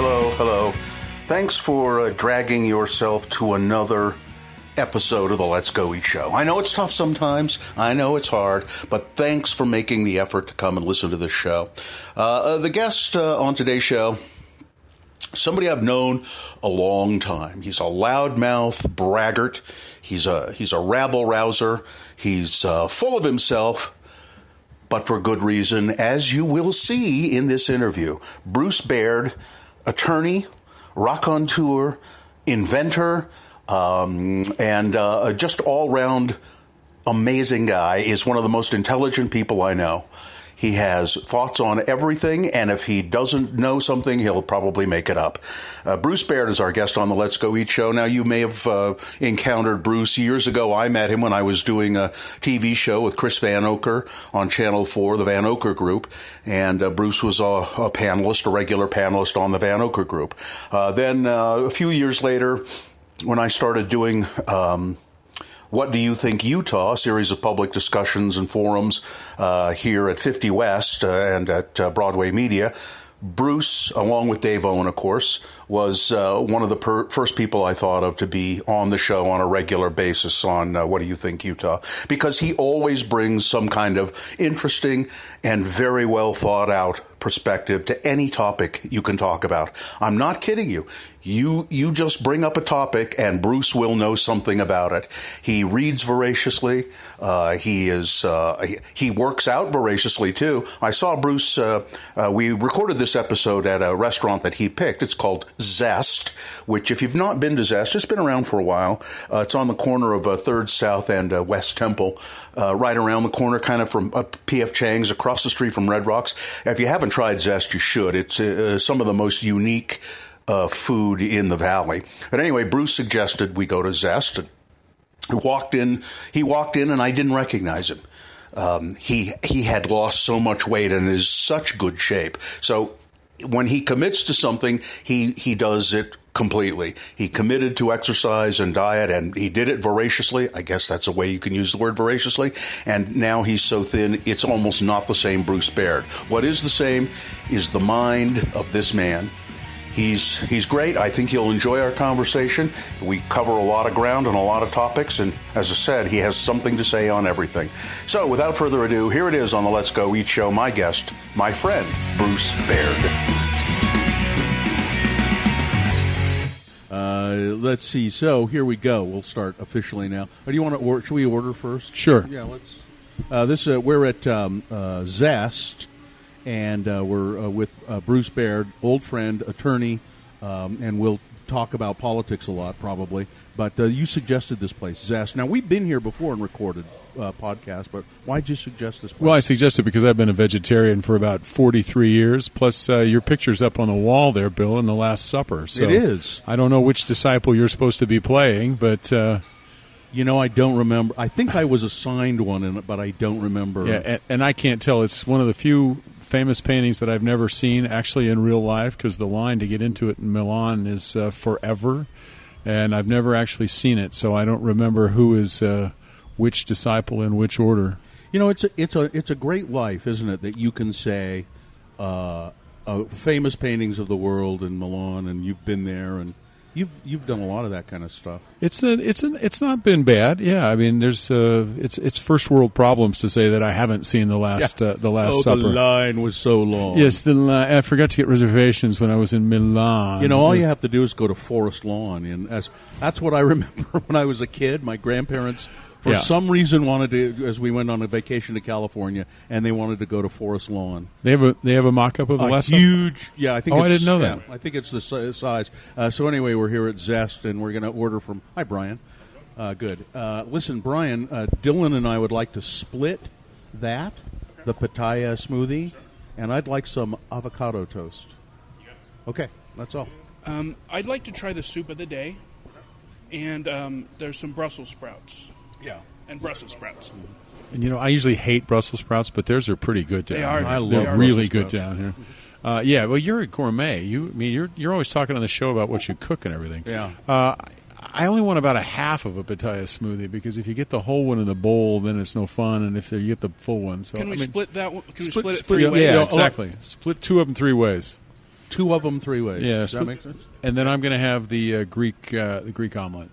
Hello, hello. Thanks for uh, dragging yourself to another episode of the Let's Go Eat Show. I know it's tough sometimes. I know it's hard, but thanks for making the effort to come and listen to this show. Uh, uh, the guest uh, on today's show, somebody I've known a long time. He's a loudmouth braggart. He's a he's a rabble rouser. He's uh, full of himself but for good reason, as you will see in this interview. Bruce Baird, attorney, raconteur, inventor, um, and uh, just all round amazing guy, is one of the most intelligent people I know. He has thoughts on everything, and if he doesn't know something, he'll probably make it up. Uh, Bruce Baird is our guest on the Let's Go Eat show. Now, you may have uh, encountered Bruce years ago. I met him when I was doing a TV show with Chris Vanocur on Channel 4, the Vanocur Group, and uh, Bruce was a, a, panelist, a regular panelist on the Vanocur Group. Uh, then uh, a few years later, when I started doing um, what Do You Think Utah, series of public discussions and forums uh, here at 50 West uh, and at uh, Broadway Media. Bruce, along with Dave Owen, of course, was uh, one of the per- first people I thought of to be on the show on a regular basis on uh, What Do You Think Utah? Because he always brings some kind of interesting and very well thought out perspective to any topic you can talk about. I'm not kidding you. You you just bring up a topic and Bruce will know something about it. He reads voraciously. Uh, he is uh, he, he, works out voraciously too. I saw Bruce. Uh, uh, we recorded this episode at a restaurant that he picked. It's called Zest, which if you've not been to Zest, it's been around for a while. Uh, it's on the corner of uh, Third South and West Temple, right around the corner, kind of from P.F. Chang's across the street from Red Rocks. If you haven't tried Zest, you should. It's some of the most unique uh, food in the valley. But anyway, Bruce suggested we go to Zest. And walked in. He walked in, and I didn't recognize him. Um, he he had lost so much weight and is such good shape. So when he commits to something, he he does it completely. He committed to exercise and diet, and he did it voraciously. I guess that's a way you can use the word voraciously. And now he's so thin, it's almost not the same Bruce Baird. What is the same is the mind of this man He's he's great. I think you'll enjoy our conversation. We cover a lot of ground and a lot of topics, and as I said, he has something to say on everything. So, without further ado, here it is on the Let's Go Eat Show. My guest, my friend Bruce Baird. Let's see. So here we go. We'll start officially now. do you want to order? Should we order first? Sure. Yeah. Let's. Uh, this uh, we're at um, uh, Zest and uh, we're uh, with uh, Bruce Baird, old friend, attorney, um, and we'll talk about politics a lot probably. But uh, you suggested this place, Zest. Now we've been here before and recorded uh, podcasts, but why'd you suggest this place? Well, I suggested it because I've been a vegetarian for about forty-three years. Plus, uh, your picture's up on the wall there, Bill, in the Last Supper. So it is. I don't know which disciple you're supposed to be playing, but. You know, I don't remember. I think I was assigned one, in it, but I don't remember. Yeah, and, and I can't tell. It's one of the few famous paintings that I've never seen actually in real life because the line to get into it in Milan is uh, forever, and I've never actually seen it, so I don't remember who is uh, which disciple in which order. You know, it's a it's a it's a great life, isn't it? That you can say uh, uh famous paintings of the world in Milan, and you've been there, and You've you've done a lot of that kind of stuff. It's a, it's an, it's not been bad. Yeah, I mean, there's uh, it's it's first world problems to say that I haven't seen the last uh, the last oh, supper. the line was so long. Yes, the I forgot to get reservations when I was in Milan. You know, all you have to do is go to Forest Lawn, and as that's what I remember when I was a kid. My grandparents, for Yeah. some reason, wanted to as we went on a vacation to California, and they wanted to go to Forest Lawn. They have a they have a mock up of the a last huge, yeah. I think. Oh, I didn't know yeah, that. I think it's the size. Uh, so anyway, we're here at Zest, and we're going to order from. Hi, Brian. Uh, good. Uh, listen, Brian. Uh, Dylan and I would like to split that the pitaya smoothie, and I'd like some avocado toast. Okay, that's all. Um, I'd like to try the soup of the day, and um, there's some Brussels sprouts Yeah. and Brussels sprouts. And you know, I usually hate Brussels sprouts, but theirs are pretty good down They are. I love really good down here. Uh, yeah, well, you're a gourmet. You, I mean, you're you're always talking on the show about what you cook and everything. Yeah. Uh, I only want about a half of a pitaya smoothie because if you get the whole one in the bowl, then it's no fun, and if you get the full one, so Can we I mean, split that? One? Can we split, split it three yeah, ways? Yeah, exactly. Split two of them three ways. Two of them, three ways. Yeah, Does that split- make sense? And then I'm going to have the uh, Greek uh, the Greek omelet.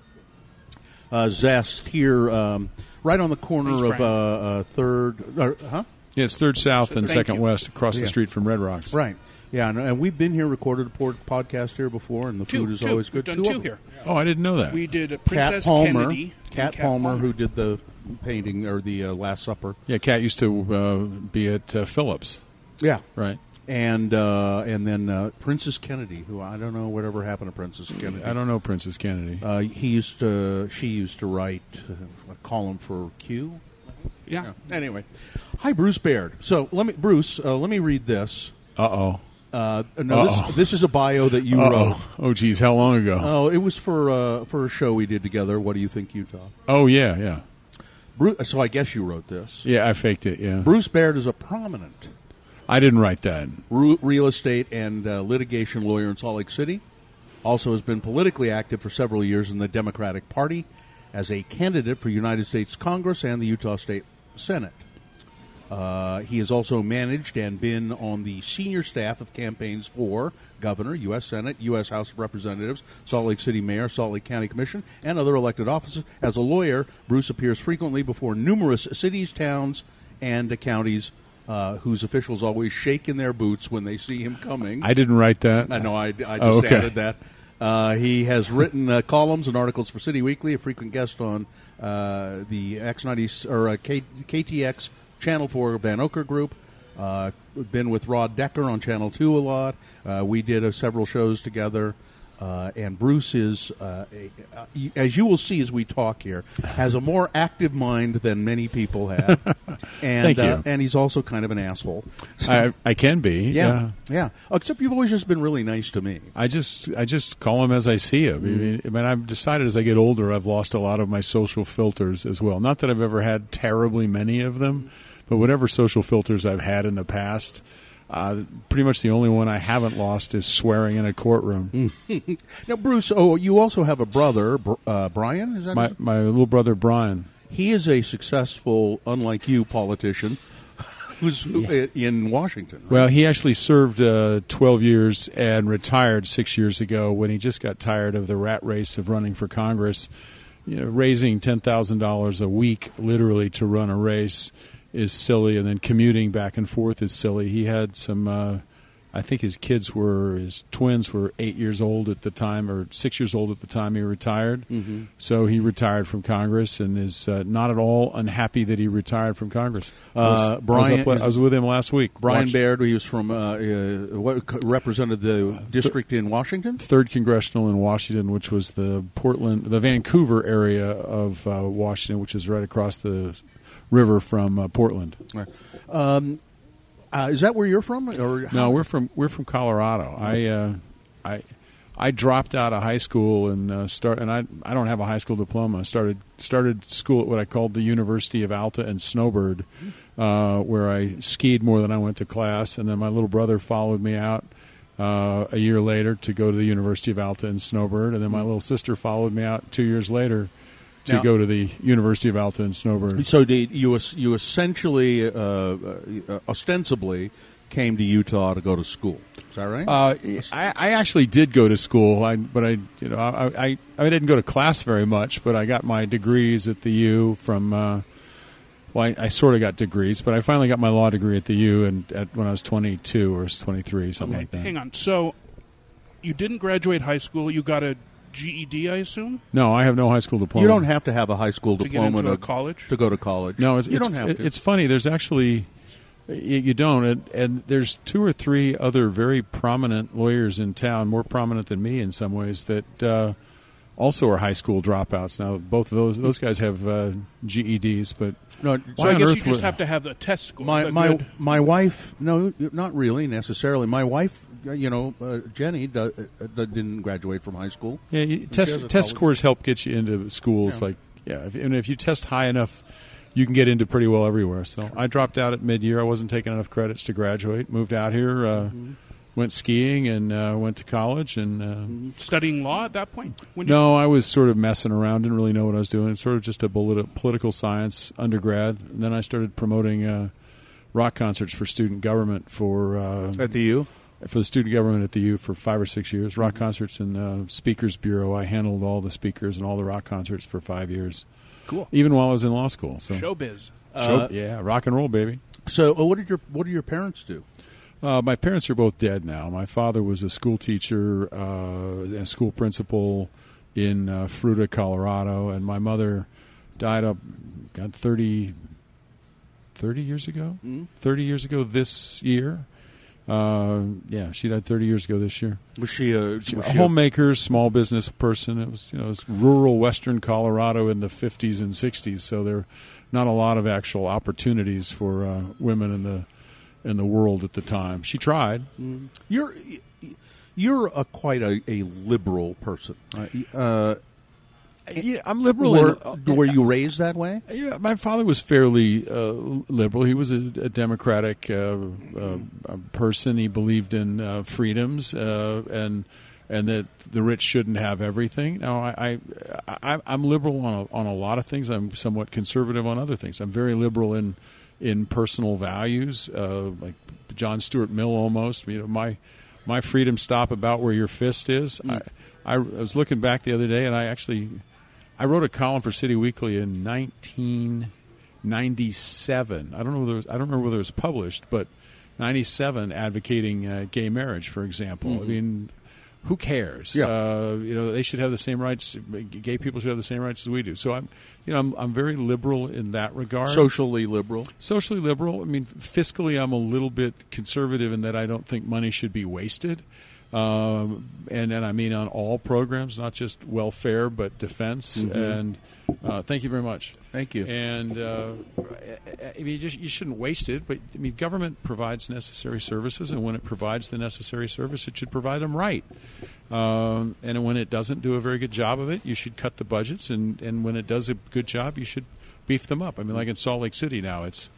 Uh, Zest here, um, right on the corner of uh, uh, Third. Uh, huh? Yeah, it's third south and second you. west across Yeah. the street from Red Rocks. Right. Yeah, and, and we've been here, recorded a port podcast here before, and the Two, food is two. always good. We've done Two two of them. here. Oh, I didn't know that. We did a Cat Princess Palmer, Kennedy. and Cat Palmer, who did the painting or the uh, Last Supper. yeah, Kat used to uh, be at uh, Phillips, Yeah, right? And uh, and then uh, Princess Kennedy, who I don't know whatever happened to Princess Kennedy. I don't know Princess Kennedy. Uh, he used to, she used to write uh, a column for Q. Yeah. Anyway, hi Bruce Baird. So let me, Bruce, uh, let me read this. Uh oh. Uh, no, this, this is a bio that you Uh wrote. oh. Oh, geez, how long ago? Oh, it was for uh, for a show we did together. What do you think, Utah? oh, yeah, yeah, Bruce, so I guess you wrote this. yeah. I faked it. Yeah, Bruce Baird is a prominent I didn't write that. real estate and uh, litigation lawyer in Salt Lake City. Also, has been politically active for several years in the Democratic Party as a candidate for United States Congress and the Utah State Senate. Uh, he has also managed and been on the senior staff of campaigns for governor, U.S. Senate, U.S. House of Representatives, Salt Lake City Mayor, Salt Lake County Commission, and other elected offices. As a lawyer, Bruce appears frequently before numerous cities, towns, and counties uh, whose officials always shake in their boots when they see him coming. I didn't write that. I know. I, I just Oh, okay. added that. Uh, he has written uh, columns and articles for City Weekly, a frequent guest on uh, the X90 or uh, K, KTX Channel 4 Vanocur Group. Uh, been with Rod Decker on Channel 2 a lot. Uh, we did uh, several shows together. Uh, and Bruce is, uh, a, uh, as you will see as we talk here, has a more active mind than many people have, and Thank you. Uh, and he's also kind of an asshole. So- I, I can be. yeah, yeah. Except you've always just been really nice to me. I just I just call him as I see him. I mean, I mean, I've decided as I get older, I've lost a lot of my social filters as well. Not that I've ever had terribly many of them, but whatever social filters I've had in the past, uh, pretty much the only one I haven't lost is swearing in a courtroom. Now, Bruce. Oh, you also have a brother, Br- uh, Brian. Is that My his- my little brother Brian. he is a successful, unlike you, politician who's in Washington. right? Well, he actually served uh, 12 years and retired six years ago when he just got tired of the rat race of running for Congress. You know, raising $10,000 a week, literally, to run a race is silly, and then commuting back and forth is silly. He had some. Uh, I think his kids were his twins were eight years old at the time, or six years old at the time he retired. Mm-hmm. So he retired from Congress and is uh, not at all unhappy that he retired from Congress. I was- Uh, I was Brian up- I was with him last week. Brian Baird, he was from uh, uh, what represented the district in Washington. third congressional in Washington, which was the Portland, the Vancouver area of uh, Washington, which is right across the river from uh, Portland. Um, uh, is that where you're from? Or No, we're from we're from Colorado. I uh, I I dropped out of high school and uh, start and I I don't have a high school diploma. Started started school at what I called the University of Alta and Snowbird, uh, where I skied more than I went to class, and then my little brother followed me out. Uh, a year later, to go to the University of Alta and Snowbird, and then my little sister followed me out two years later to Now- go to the University of Alta and Snowbird. So did you you essentially uh, uh, ostensibly came to Utah to go to school. Is that right? Uh, I, I actually did go to school, I, but I, you know, I, I, I didn't go to class very much, but I got my degrees at the U from. Uh, well, I, I sort of got degrees, but I finally got my law degree at the U, and at when I was 22 or 23, something like that. Hang on. So, you didn't graduate high school. You got a GED, I assume, No, I have no high school diploma. you don't have to have a high school to get diploma into a to, college. to go to college. No, it's, you it's, don't have it- to. It's funny. There's actually you, you don't, and, and there's two or three other very prominent lawyers in town, more prominent than me in some ways, that uh, also are high school dropouts. Now, both of those those guys have uh, GEDs, but no, so I guess earth you just would- have to have the test score. my my good- my wife. No, not really necessarily. My wife, you know, uh, Jenny, do, uh, didn't graduate from high school. Yeah, you, test test scores help get you into schools Yeah. like yeah, if, and if you test high enough, you can get into pretty well everywhere. So I dropped out at mid year. I wasn't taking enough credits to graduate. Moved out here, uh, Mm-hmm. went skiing, and uh, went to college. And uh, studying law at that point. When you- no, I was sort of messing around. Didn't really know what I was doing. Sort of just a politi- political science undergrad. And then I started promoting uh, rock concerts for student government for uh, At the U. for the student government at the U for five or six years. Mm-hmm. Rock concerts and uh, speakers bureau. I handled all the speakers and all the rock concerts for five years. Cool. Even while I was in law school. So showbiz. Show- yeah, rock and roll, baby. So, uh, what did your what did your parents do? Uh, my parents are both dead now. My father was a school teacher, uh, a school principal in uh, Fruita, Colorado, and my mother died up, got 30, 30 years ago? 30 years ago this year. Uh, yeah, she died 30 years ago this year. Was she a, was a she homemaker, small business person. It was you know it was rural western Colorado in the 50s and 60s, so there were not a lot of actual opportunities for uh, women in the in the world at the time. She tried. You're you're a quite a, a liberal person. Uh, Yeah, I'm liberal. were, in- were you raised that way? Yeah, my father was fairly uh, liberal. He was a, a democratic uh, uh, person. He believed in uh, freedoms uh, and and that the rich shouldn't have everything. Now, I, I, I'm liberal on a, on a lot of things. I'm somewhat conservative on other things. I'm very liberal in in personal values, uh, like John Stuart Mill almost. You know, my my freedom stop about where your fist is. I, I, I was looking back the other day, and I actually I wrote a column for City Weekly in 1997. I don't know whether was, I don't remember whether it was published, but 97 advocating uh, gay marriage, for example. I mean, who cares? Yeah. Uh, you know, they should have the same rights. Gay people should have the same rights as we do. So I'm, you know, I'm, I'm very liberal in that regard. Socially liberal. Socially liberal. I mean, fiscally, I'm a little bit conservative in that I don't think money should be wasted. Um, and and I mean on all programs, not just welfare, but defense. And uh, thank you very much. Thank you. And uh, I mean, you, just, you shouldn't waste it. But I mean, government provides necessary services, and when it provides the necessary service, it should provide them right. Um, and when it doesn't do a very good job of it, you should cut the budgets. And, and when it does a good job, you should beef them up. I mean, like in Salt Lake City now, it's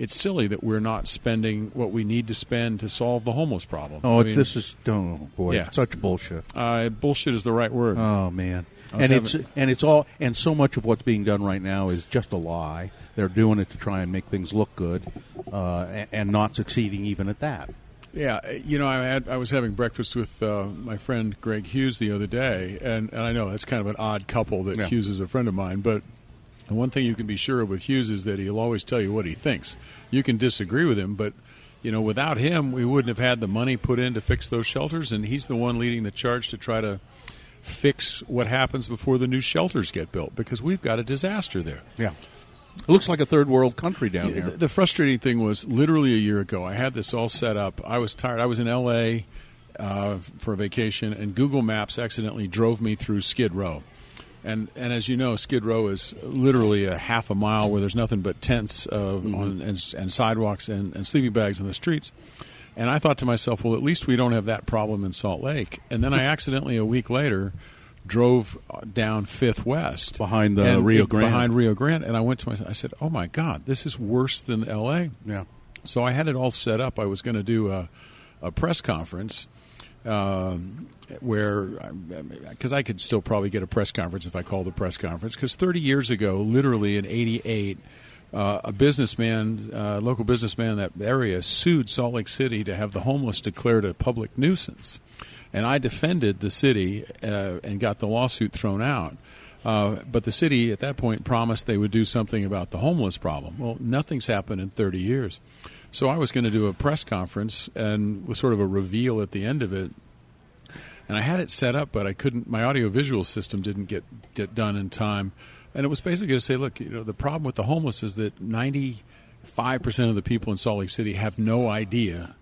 it's silly that we're not spending what we need to spend to solve the homeless problem. Oh, I mean, this is oh boy, Yeah. such bullshit. uh, bullshit is the right word. Oh man, and it's having- and it's all and so much of what's being done right now is just a lie. They're doing it to try and make things look good, uh, and, and not succeeding even at that. Yeah, you know, I had I was having breakfast with uh, my friend Greg Hughes the other day, and, and I know that's kind of an odd couple that Yeah. Hughes is a friend of mine, but one thing you can be sure of with Hughes is that he'll always tell you what he thinks. You can disagree with him, but you know, without him, we wouldn't have had the money put in to fix those shelters, and he's the one leading the charge to try to fix what happens before the new shelters get built because we've got a disaster there. Yeah, it looks like a third world country down Yeah, here. The, the frustrating thing was literally a year ago. I had this all set up. I was tired. I was in L.A. Uh, for a vacation, and Google Maps accidentally drove me through Skid Row. And and as you know, Skid Row is literally a half a mile where there's nothing but tents of, on, and, and sidewalks and, and sleeping bags on the streets. And I thought to myself, well, at least we don't have that problem in Salt Lake. And then I accidentally a week later drove uh, down Fifth West Behind the and- Rio Grande. Behind Rio Grande, and I went to myself. I said, "Oh my God, this is worse than L.A." yeah, So I had it all set up. I was going to do a, a press conference um, where, because I could still probably get a press conference if I called a press conference. Because 30 years ago, literally in '88, uh, a businessman, uh, local businessman in that area, sued Salt Lake City to have the homeless declared a public nuisance, and I defended the city uh, and got the lawsuit thrown out. Uh, but the city at that point promised they would do something about the homeless problem. Well, nothing's happened in 30 years. So I was going to do a press conference and was sort of a reveal at the end of it. And I had it set up, but I couldn't. My audiovisual system didn't get, get done in time, and it was basically to say, look, you know, the problem with the homeless is that 95 percent of the people in Salt Lake City have no idea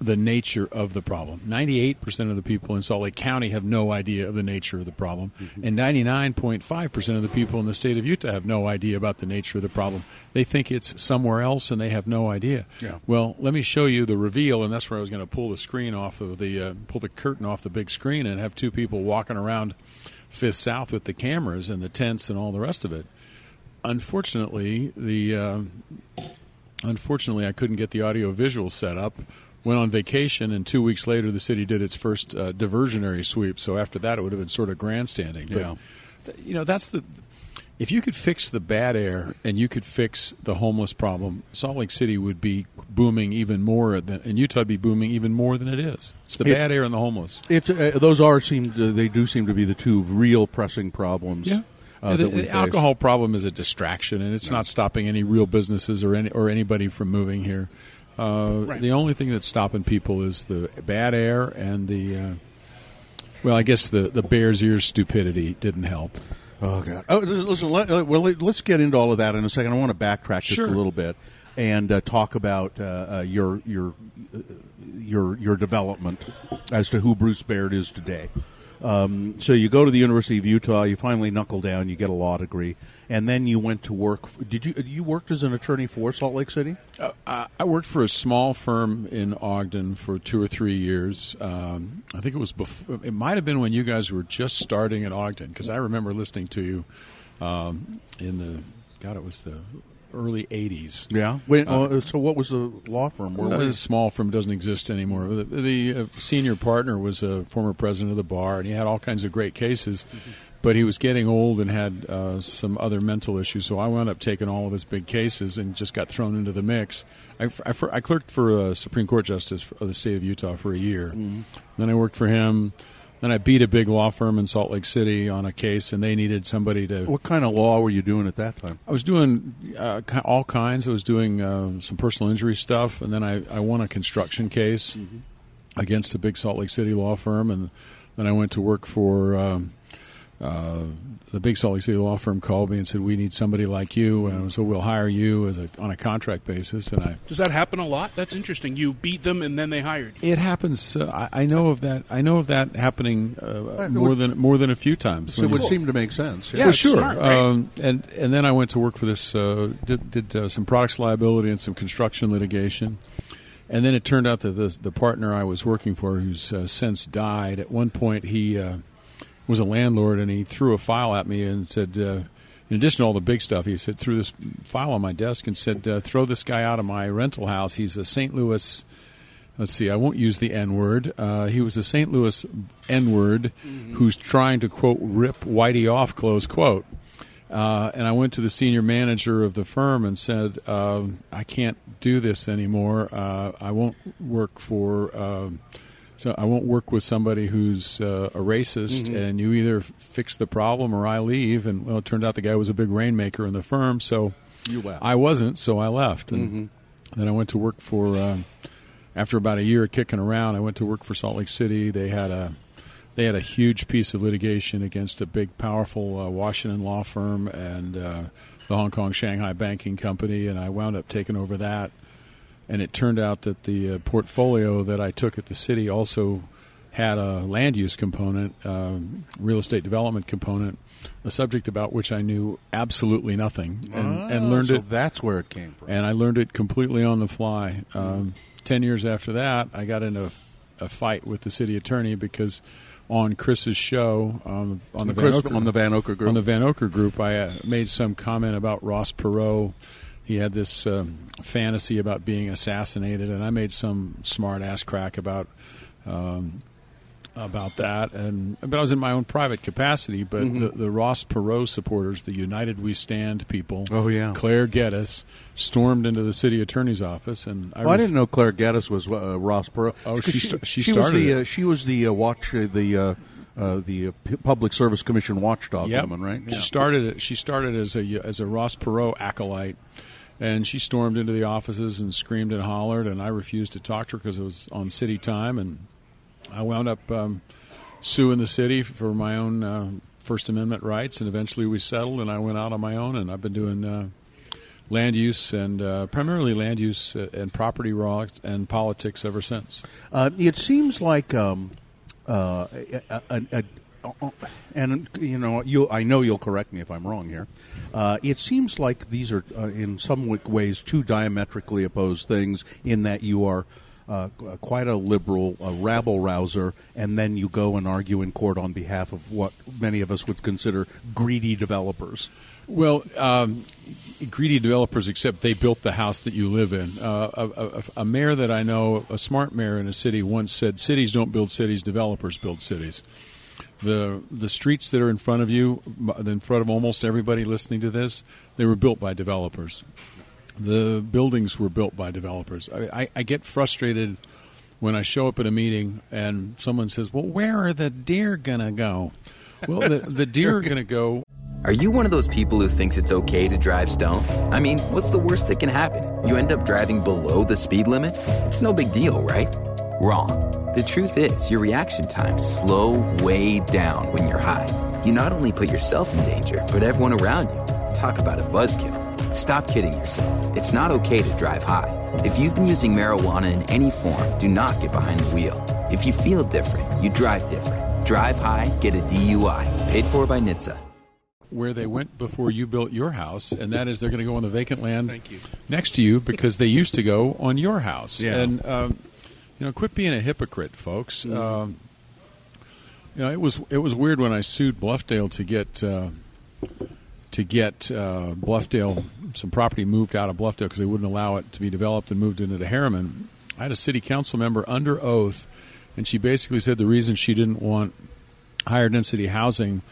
the nature of the problem. 98% of the people in Salt Lake County have no idea of the nature of the problem. Mm-hmm. And 99.5% of the people in the state of Utah have no idea about the nature of the problem. They think it's somewhere else and they have no idea. Yeah. Well, let me show you the reveal, and that's where I was going to pull the screen off of the, uh, pull the curtain off the big screen and have two people walking around Fifth South with the cameras and the tents and all the rest of it. Unfortunately, the. Uh, unfortunately, I couldn't get the audio visual set up went on vacation, and two weeks later, the city did its first uh, diversionary sweep. So after that, it would have been sort of grandstanding. But, Yeah. th- you know, that's the. If you could fix the bad air and you could fix the homeless problem, Salt Lake City would be booming even more, than, and Utah would be booming even more than it is. It's the It- bad air and the homeless. It's uh, those are seem to, they do seem to be the two real pressing problems. Uh, the, that we the alcohol problem is a distraction, and it's not stopping any real businesses or any or anybody from moving here. Uh, Right. The only thing that's stopping people is the bad air and the. Uh, well, I guess the the Bears Ears stupidity didn't help. Oh God! Oh, listen. Let, uh, well, let- let's get into all of that in a second. I want to backtrack just Sure. a little bit and uh, talk about uh, uh, your your uh, your your development as to who Bruce Baird is today. Um, so you go to the University of Utah, you finally knuckle down, you get a law degree, and then you went to work. Did you you worked as an attorney for Salt Lake City? Uh, I worked for a small firm in Ogden for two or three years. Um, I think it was before. It might have been when you guys were just starting at Ogden because I remember listening to you um, in the God. It was the early '80s. Yeah. When, uh, so what was the law firm? Where Well, a small firm doesn't exist anymore. The, the uh, senior partner was a former president of the bar, and he had all kinds of great cases. But he was getting old and had uh, some other mental issues, so I wound up taking all of his big cases and just got thrown into the mix. I, I, I clerked for a Supreme Court justice of the state of Utah for a year. Then I worked for him. Then I beat a big law firm in Salt Lake City on a case, and they needed somebody to What kind of law were you doing at that time? I was doing uh, all kinds. I was doing uh, some personal injury stuff, and then I, I won a construction case against a big Salt Lake City law firm, and then I went to work for um, uh, the big Salt Lake City law firm. Called me and said, "We need somebody like you, and so we'll hire you as a, on a contract basis." And I Does that happen a lot? That's interesting. You beat them and then they hired you. it happens. Uh, I, I know of that. I know of that happening uh, more than more than a few times. So it would you- seem to make sense. Yeah, well, sure. smart, right? um, and and then I went to work for this. Uh, did did uh, some products liability and some construction litigation. And then it turned out that the the partner I was working for, who's uh, since died, at one point he uh, was a landlord, and he threw a file at me and said. Uh, in addition to all the big stuff, he said threw this file on my desk and said, uh, "Throw this guy out of my rental house. He's a St. Louis let's see, I won't use the N word. Uh, he was a St. Louis N word who's trying to quote rip Whitey off, close quote. Uh, and I went to the senior manager of the firm and said, um, I can't do this anymore. Uh, I won't work for. So I won't work with somebody who's uh, a racist, and you either fix the problem or I leave. And well, it turned out the guy was a big rainmaker in the firm, so You left. I wasn't, so I left. And then I went to work for. Um, after about a year of kicking around, I went to work for Salt Lake City. They had a they had a huge piece of litigation against a big, powerful uh, Washington law firm and uh, the Hong Kong Shanghai Banking Company, and I wound up taking over that. And it turned out that the uh, portfolio that I took at the city also had a land use component, um, real estate development component, a subject about which I knew absolutely nothing, and, and learned it so it That's where it came from. and I learned it completely on the fly. Um, Ten years after that, I got into a, a fight with the city attorney because on Chris's show on, on the Chris, Vanocur, on the Vanocur group. on the Vanocur group, I uh, made some comment about Ross Perot. He had this um, fantasy about being assassinated, and I made some smart ass crack about um, about that, and but I was in my own private capacity. But Mm-hmm. the, the Ross Perot supporters, the United We Stand people, Oh, yeah. Claire Geddes stormed into the city attorney's office, and I, Well, I didn't know Claire Geddes was uh, Ross Perot. Oh, she sta- she was started the uh, she was the uh, watch uh, the uh, uh, the uh, P- Public Service Commission watchdog Yep. woman, right? She started it. She started as a as a Ross Perot acolyte, and she stormed into the offices and screamed and hollered. And I refused to talk to her because it was on city time, and I wound up um, suing the city for my own uh, First Amendment rights. And eventually we settled, and I went out on my own, and I've been doing. Uh, Land use and uh, primarily land use uh, and property law and politics ever since. Uh, it seems like, um, uh, a, a, a, a- and you know, you I know you'll correct me if I'm wrong here. Uh, it seems like these are, uh, in some ways, two diametrically opposed things. In that you are. Uh, quite a liberal, a rabble rouser, and then you go and argue in court on behalf of what many of us would consider greedy developers. Well, um, greedy developers, except they built the house that you live in. Uh, a, a, a mayor that I know, a smart mayor in a city, once said, "Cities don't build cities; developers build cities." The the streets that are in front of you, in front of almost everybody listening to this, they were built by developers. The buildings were built by developers. I, I, I get frustrated when I show up at a meeting and someone says, "Well, where are the deer gonna go?" Well, the, the deer are gonna go Are you one of those people who thinks it's okay to drive stone? I mean, what's the worst that can happen? You end up driving below the speed limit? It's no big deal, right? Wrong. The truth is, your reaction times slow way down when you're high. You not only put yourself in danger, but everyone around you. Talk about a buzzkill. Stop kidding yourself. It's not okay to drive high. If you've been using marijuana in any form, do not get behind the wheel. If you feel different, you drive different. Drive high, get a DUI. Paid for by NHTSA. where they went before you built your house, and that is they're going to go on the vacant land next to you because they used to go on your house. Yeah. And um, you know, quit being a hypocrite, folks. Um, you know, it was it was weird when I sued Bluffdale to get uh, to get uh, Bluffdale some property moved out of Bluffdale because they wouldn't allow it to be developed and moved into the Herriman. I had a city council member under oath, and she basically said the reason she didn't want higher density housing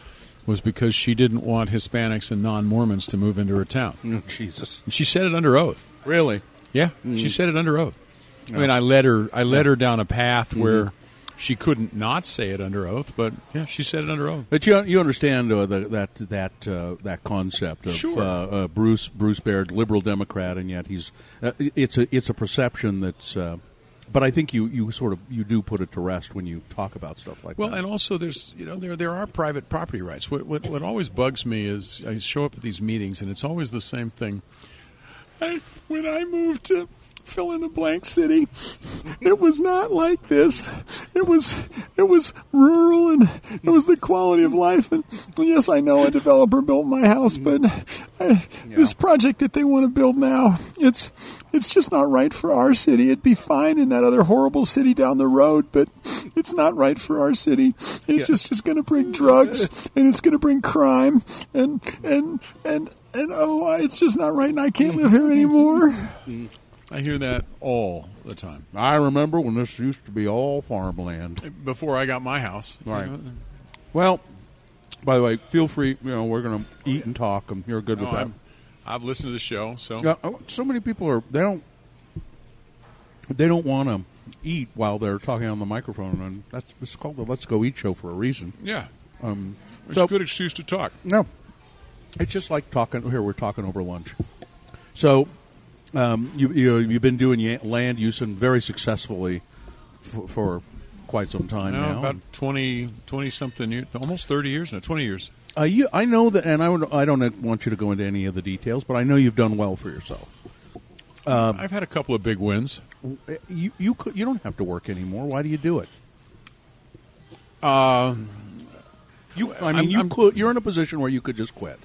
was because she didn't want Hispanics and non Mormons to move into her town. Oh, Jesus, And she said it under oath. really? Yeah, she said it under oath. I mean, I led her. I led her down a path where she couldn't not say it under oath, but yeah, she said it under oath. But you you understand uh, the, that that uh, that concept of Sure. uh, uh, Bruce Bruce Baird, liberal Democrat, and yet he's uh, it's a it's a perception that's. Uh, but I think you, you sort of you do put it to rest when you talk about stuff like Well, that. Well, and also there's you know there there are private property rights. What what, what always bugs me is I show up at these meetings and it's always the same thing. I, when I moved to fill in the blank city, it was not like this. It was it was rural and it was the quality of life. And, yes, I know a developer built my house, but I, this project that they want to build now, it's it's just not right for our city. It'd be fine in that other horrible city down the road, but it's not right for our city. It just is going to bring drugs and it's going to bring crime and and and and oh, it's just not right, and I can't live here anymore. Mm-hmm. I hear that all the time. I remember when this used to be all farmland. Before I got my house, Right. Well, by the way, feel free. You know, we're going to eat and talk, and you're good No, with that. I'm, I've listened to the show, so Uh, oh, so many people are they don't they don't want to eat while they're talking on the microphone, and that's it's called the Let's Go Eat show for a reason. yeah, Um, it's so a good excuse to talk. no, it's just like talking. Here we're talking over lunch. So um, you, you you've been doing land use and very successfully for, for quite some time No, now. about 20, 20 something years, almost thirty years now, twenty years. Uh, you, I know that, and I, would, I don't want you to go into any of the details, but I know you've done well for yourself. I've had a couple of big wins. Uh, You you could, you don't have to work anymore. Why do you do it? Uh, You, I mean, I'm- you I'm- could. You're in a position where you could just quit.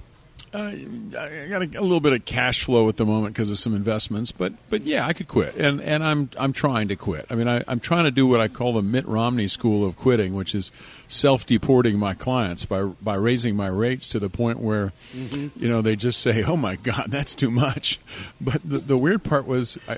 Uh, I got a, a little bit of cash flow at the moment because of some investments, but but yeah, I could quit, and and I'm I'm trying to quit. I mean, I, I'm trying to do what I call the Mitt Romney school of quitting, which is self-deporting my clients by by raising my rates to the point where, you know, they just say, "Oh my God, that's too much." But the, the weird part was, I,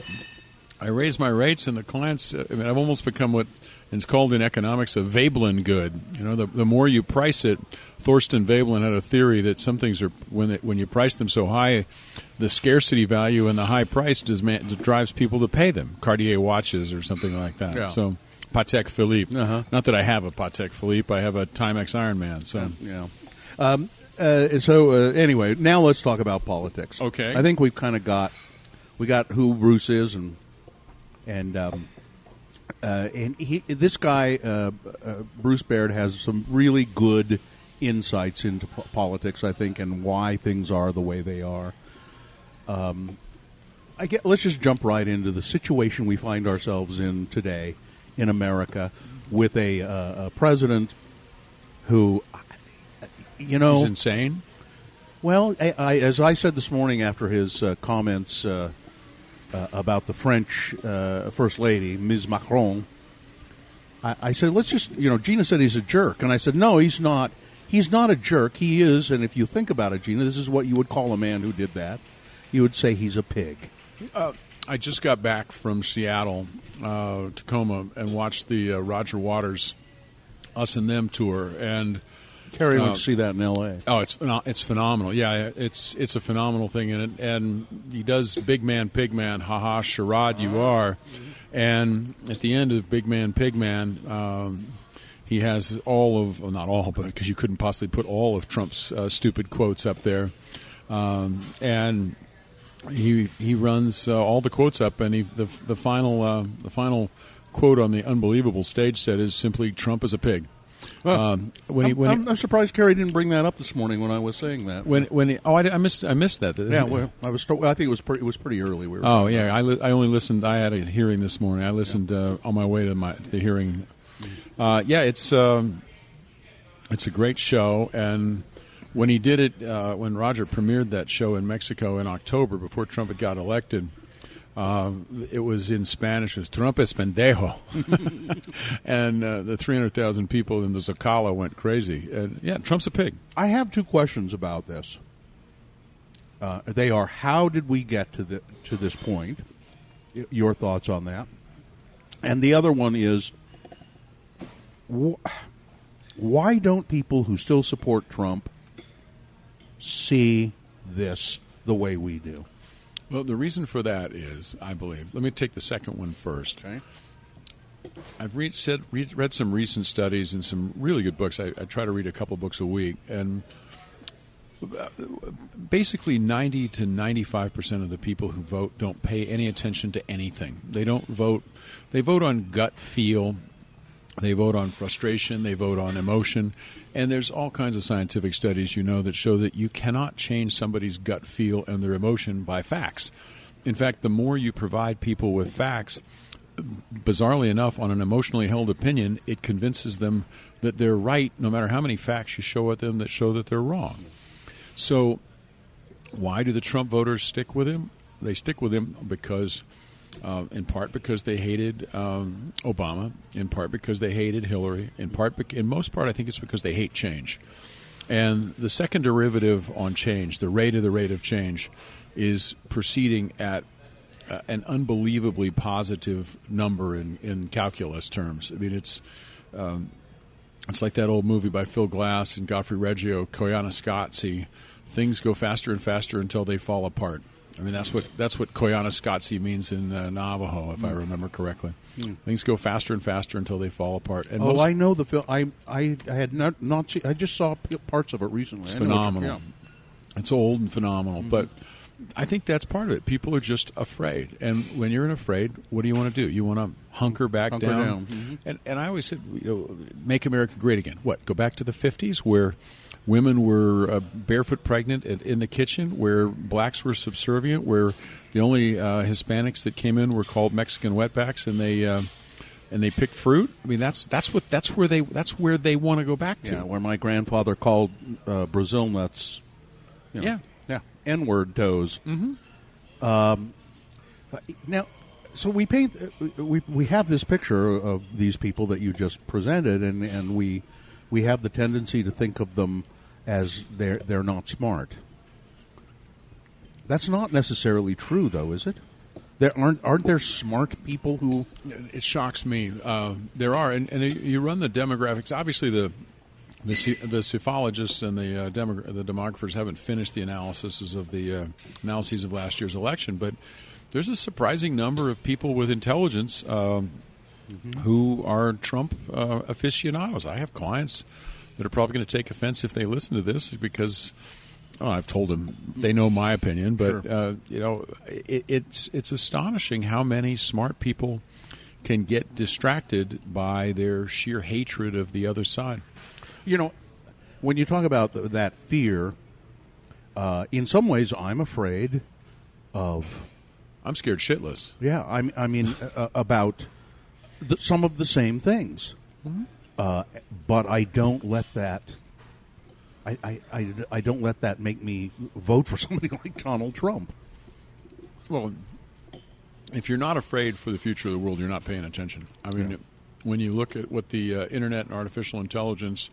I raise my rates, and the clients. I mean, I've almost become what is called in economics a Veblen good. You know, the, the more you price it, Thorstein Veblen had a theory that some things are when it, when you price them so high, the scarcity value and the high price does man, drives people to pay them. Cartier watches or something like that. Yeah. So. Patek Philippe. Uh-huh. Not that I have a Patek Philippe. I have a Timex Ironman. So Yeah. Um, uh, so uh, anyway, now let's talk about politics. Okay. I think we've kind of got we got who Bruce is and and um, uh, and he this guy uh, uh, Bruce Baird has some really good insights into po- politics. I think and why things are the way they are. Um, I get. Let's just jump right into the situation we find ourselves in today in America with a, uh, a president who, you know, he's insane. well, I, I, as I said this morning after his uh, comments uh, uh, about the French uh, First Lady, Ms. Macron, I, I said, let's just, you know, Gina said he's a jerk. And I said, no, he's not. He's not a jerk. He is, and if you think about it, Gina, this is what you would call a man who did that. You would say he's a pig. I just got back from Seattle, uh, Tacoma, and watched the uh, Roger Waters "Us and Them" tour, and Terry went Uh, to see that in L.A. oh, it's it's phenomenal. Yeah, it's it's a phenomenal thing, and it, and he does Big Man, Pig Man, haha, charade you are, and at the end of Big Man, Pig Man. Um, he has all of, well, not all, but because you couldn't possibly put all of Trump's uh, stupid quotes up there, um, and he he runs uh, all the quotes up, and he the the final uh, the final quote on the unbelievable stage set is simply "Trump is a pig." Um, when he I'm, when I'm, he, I'm surprised Kerry didn't bring that up this morning when I was saying that. when when he, oh I, I missed I missed that yeah, well, I was. I think it was pretty. It was pretty early. We were. oh yeah I, li- I only listened I had a hearing this morning I listened uh, on my way to my the hearing uh, yeah it's um, it's a great show and when he did it uh, when Roger premiered that show in Mexico in October before Trump had got elected uh, it was in Spanish. It was Trump es pendejo, and uh, the three hundred thousand people in the Zocalo went crazy. And yeah, Trump's a pig. I have two questions about this. Uh, they are: How did we get to the to this point? Your thoughts on that? And the other one is: wh- Why don't people who still support Trump see this the way we do? Well, the reason for that is, I believe. Let me take the second one first. Okay. I've read, said, read, read some recent studies and some really good books. I, I try to read a couple books a week, and uh, basically 90 to 95 percent of the people who vote don't pay any attention to anything. They don't vote. They vote on gut feel. They vote on frustration. They vote on emotion. And there's all kinds of scientific studies, you know, that show that you cannot change somebody's gut feel and their emotion by facts. In fact, the more you provide people with facts, bizarrely enough, on an emotionally held opinion, it convinces them that they're right, no matter how many facts you show at them that show that they're wrong. So, why do the Trump voters stick with him? They stick with him because, uh, in part, because they hated um, Obama, in part because they hated Hillary, in part, bec- in most part, I think it's because they hate change. And the second derivative on change, the rate of the rate of change, is proceeding at uh, an unbelievably positive number in, in calculus terms. I mean, it's um, it's like that old movie by Phil Glass and Godfrey Reggio, Koyaanisqatsi. Things go faster and faster until they fall apart. I mean, that's what that's what Koyaanisqatsi means in uh, Navajo, if I remember correctly. Things go faster and faster until they fall apart. And Oh, most- I know the film. I I I had not not seen. I just saw parts of it recently. It's phenomenal. It's old and phenomenal, but I think that's part of it. People are just afraid, and when you're afraid, what do you want to do? You want to hunker back Hunker down, down, mhm. and and I always said, you know, make America great again. What? Go back to the '50s where women were uh, barefoot pregnant in, in the kitchen, where blacks were subservient, where the only uh, Hispanics that came in were called Mexican wetbacks, and they. Uh, and they picked fruit. I mean, that's that's what that's where they that's where they want to go back to. Yeah, where my grandfather called uh, Brazil nuts. You know, Yeah. yeah, N word toes. Mm-hmm. Um, uh, now, so we paint. uh, We we have this picture of these people that you just presented, and and we we have the tendency to think of them as they're they're not smart. That's not necessarily true, though, is it? There aren't aren't there smart people who It shocks me. Uh, there are, and, and you run the demographics. Obviously, the the, the psephologists and the uh, demogra- the demographers haven't finished the analyses of the uh, analyses of last year's election, but there's a surprising number of people with intelligence um, who are Trump uh, aficionados. I have clients that are probably going to take offense if they listen to this because. Oh, I've told them they know my opinion, but uh, you know, it, it's it's astonishing how many smart people can get distracted by their sheer hatred of the other side. you know when you talk about th- that fear. Uh, in some ways, I'm afraid of I'm scared shitless. Yeah, I, I mean uh, about the, some of the same things, uh, but I don't let that. I, I, I, I don't let that make me vote for somebody like Donald Trump. Well, if you're not afraid for the future of the world, you're not paying attention. I mean, when you look at what the uh, internet and artificial intelligence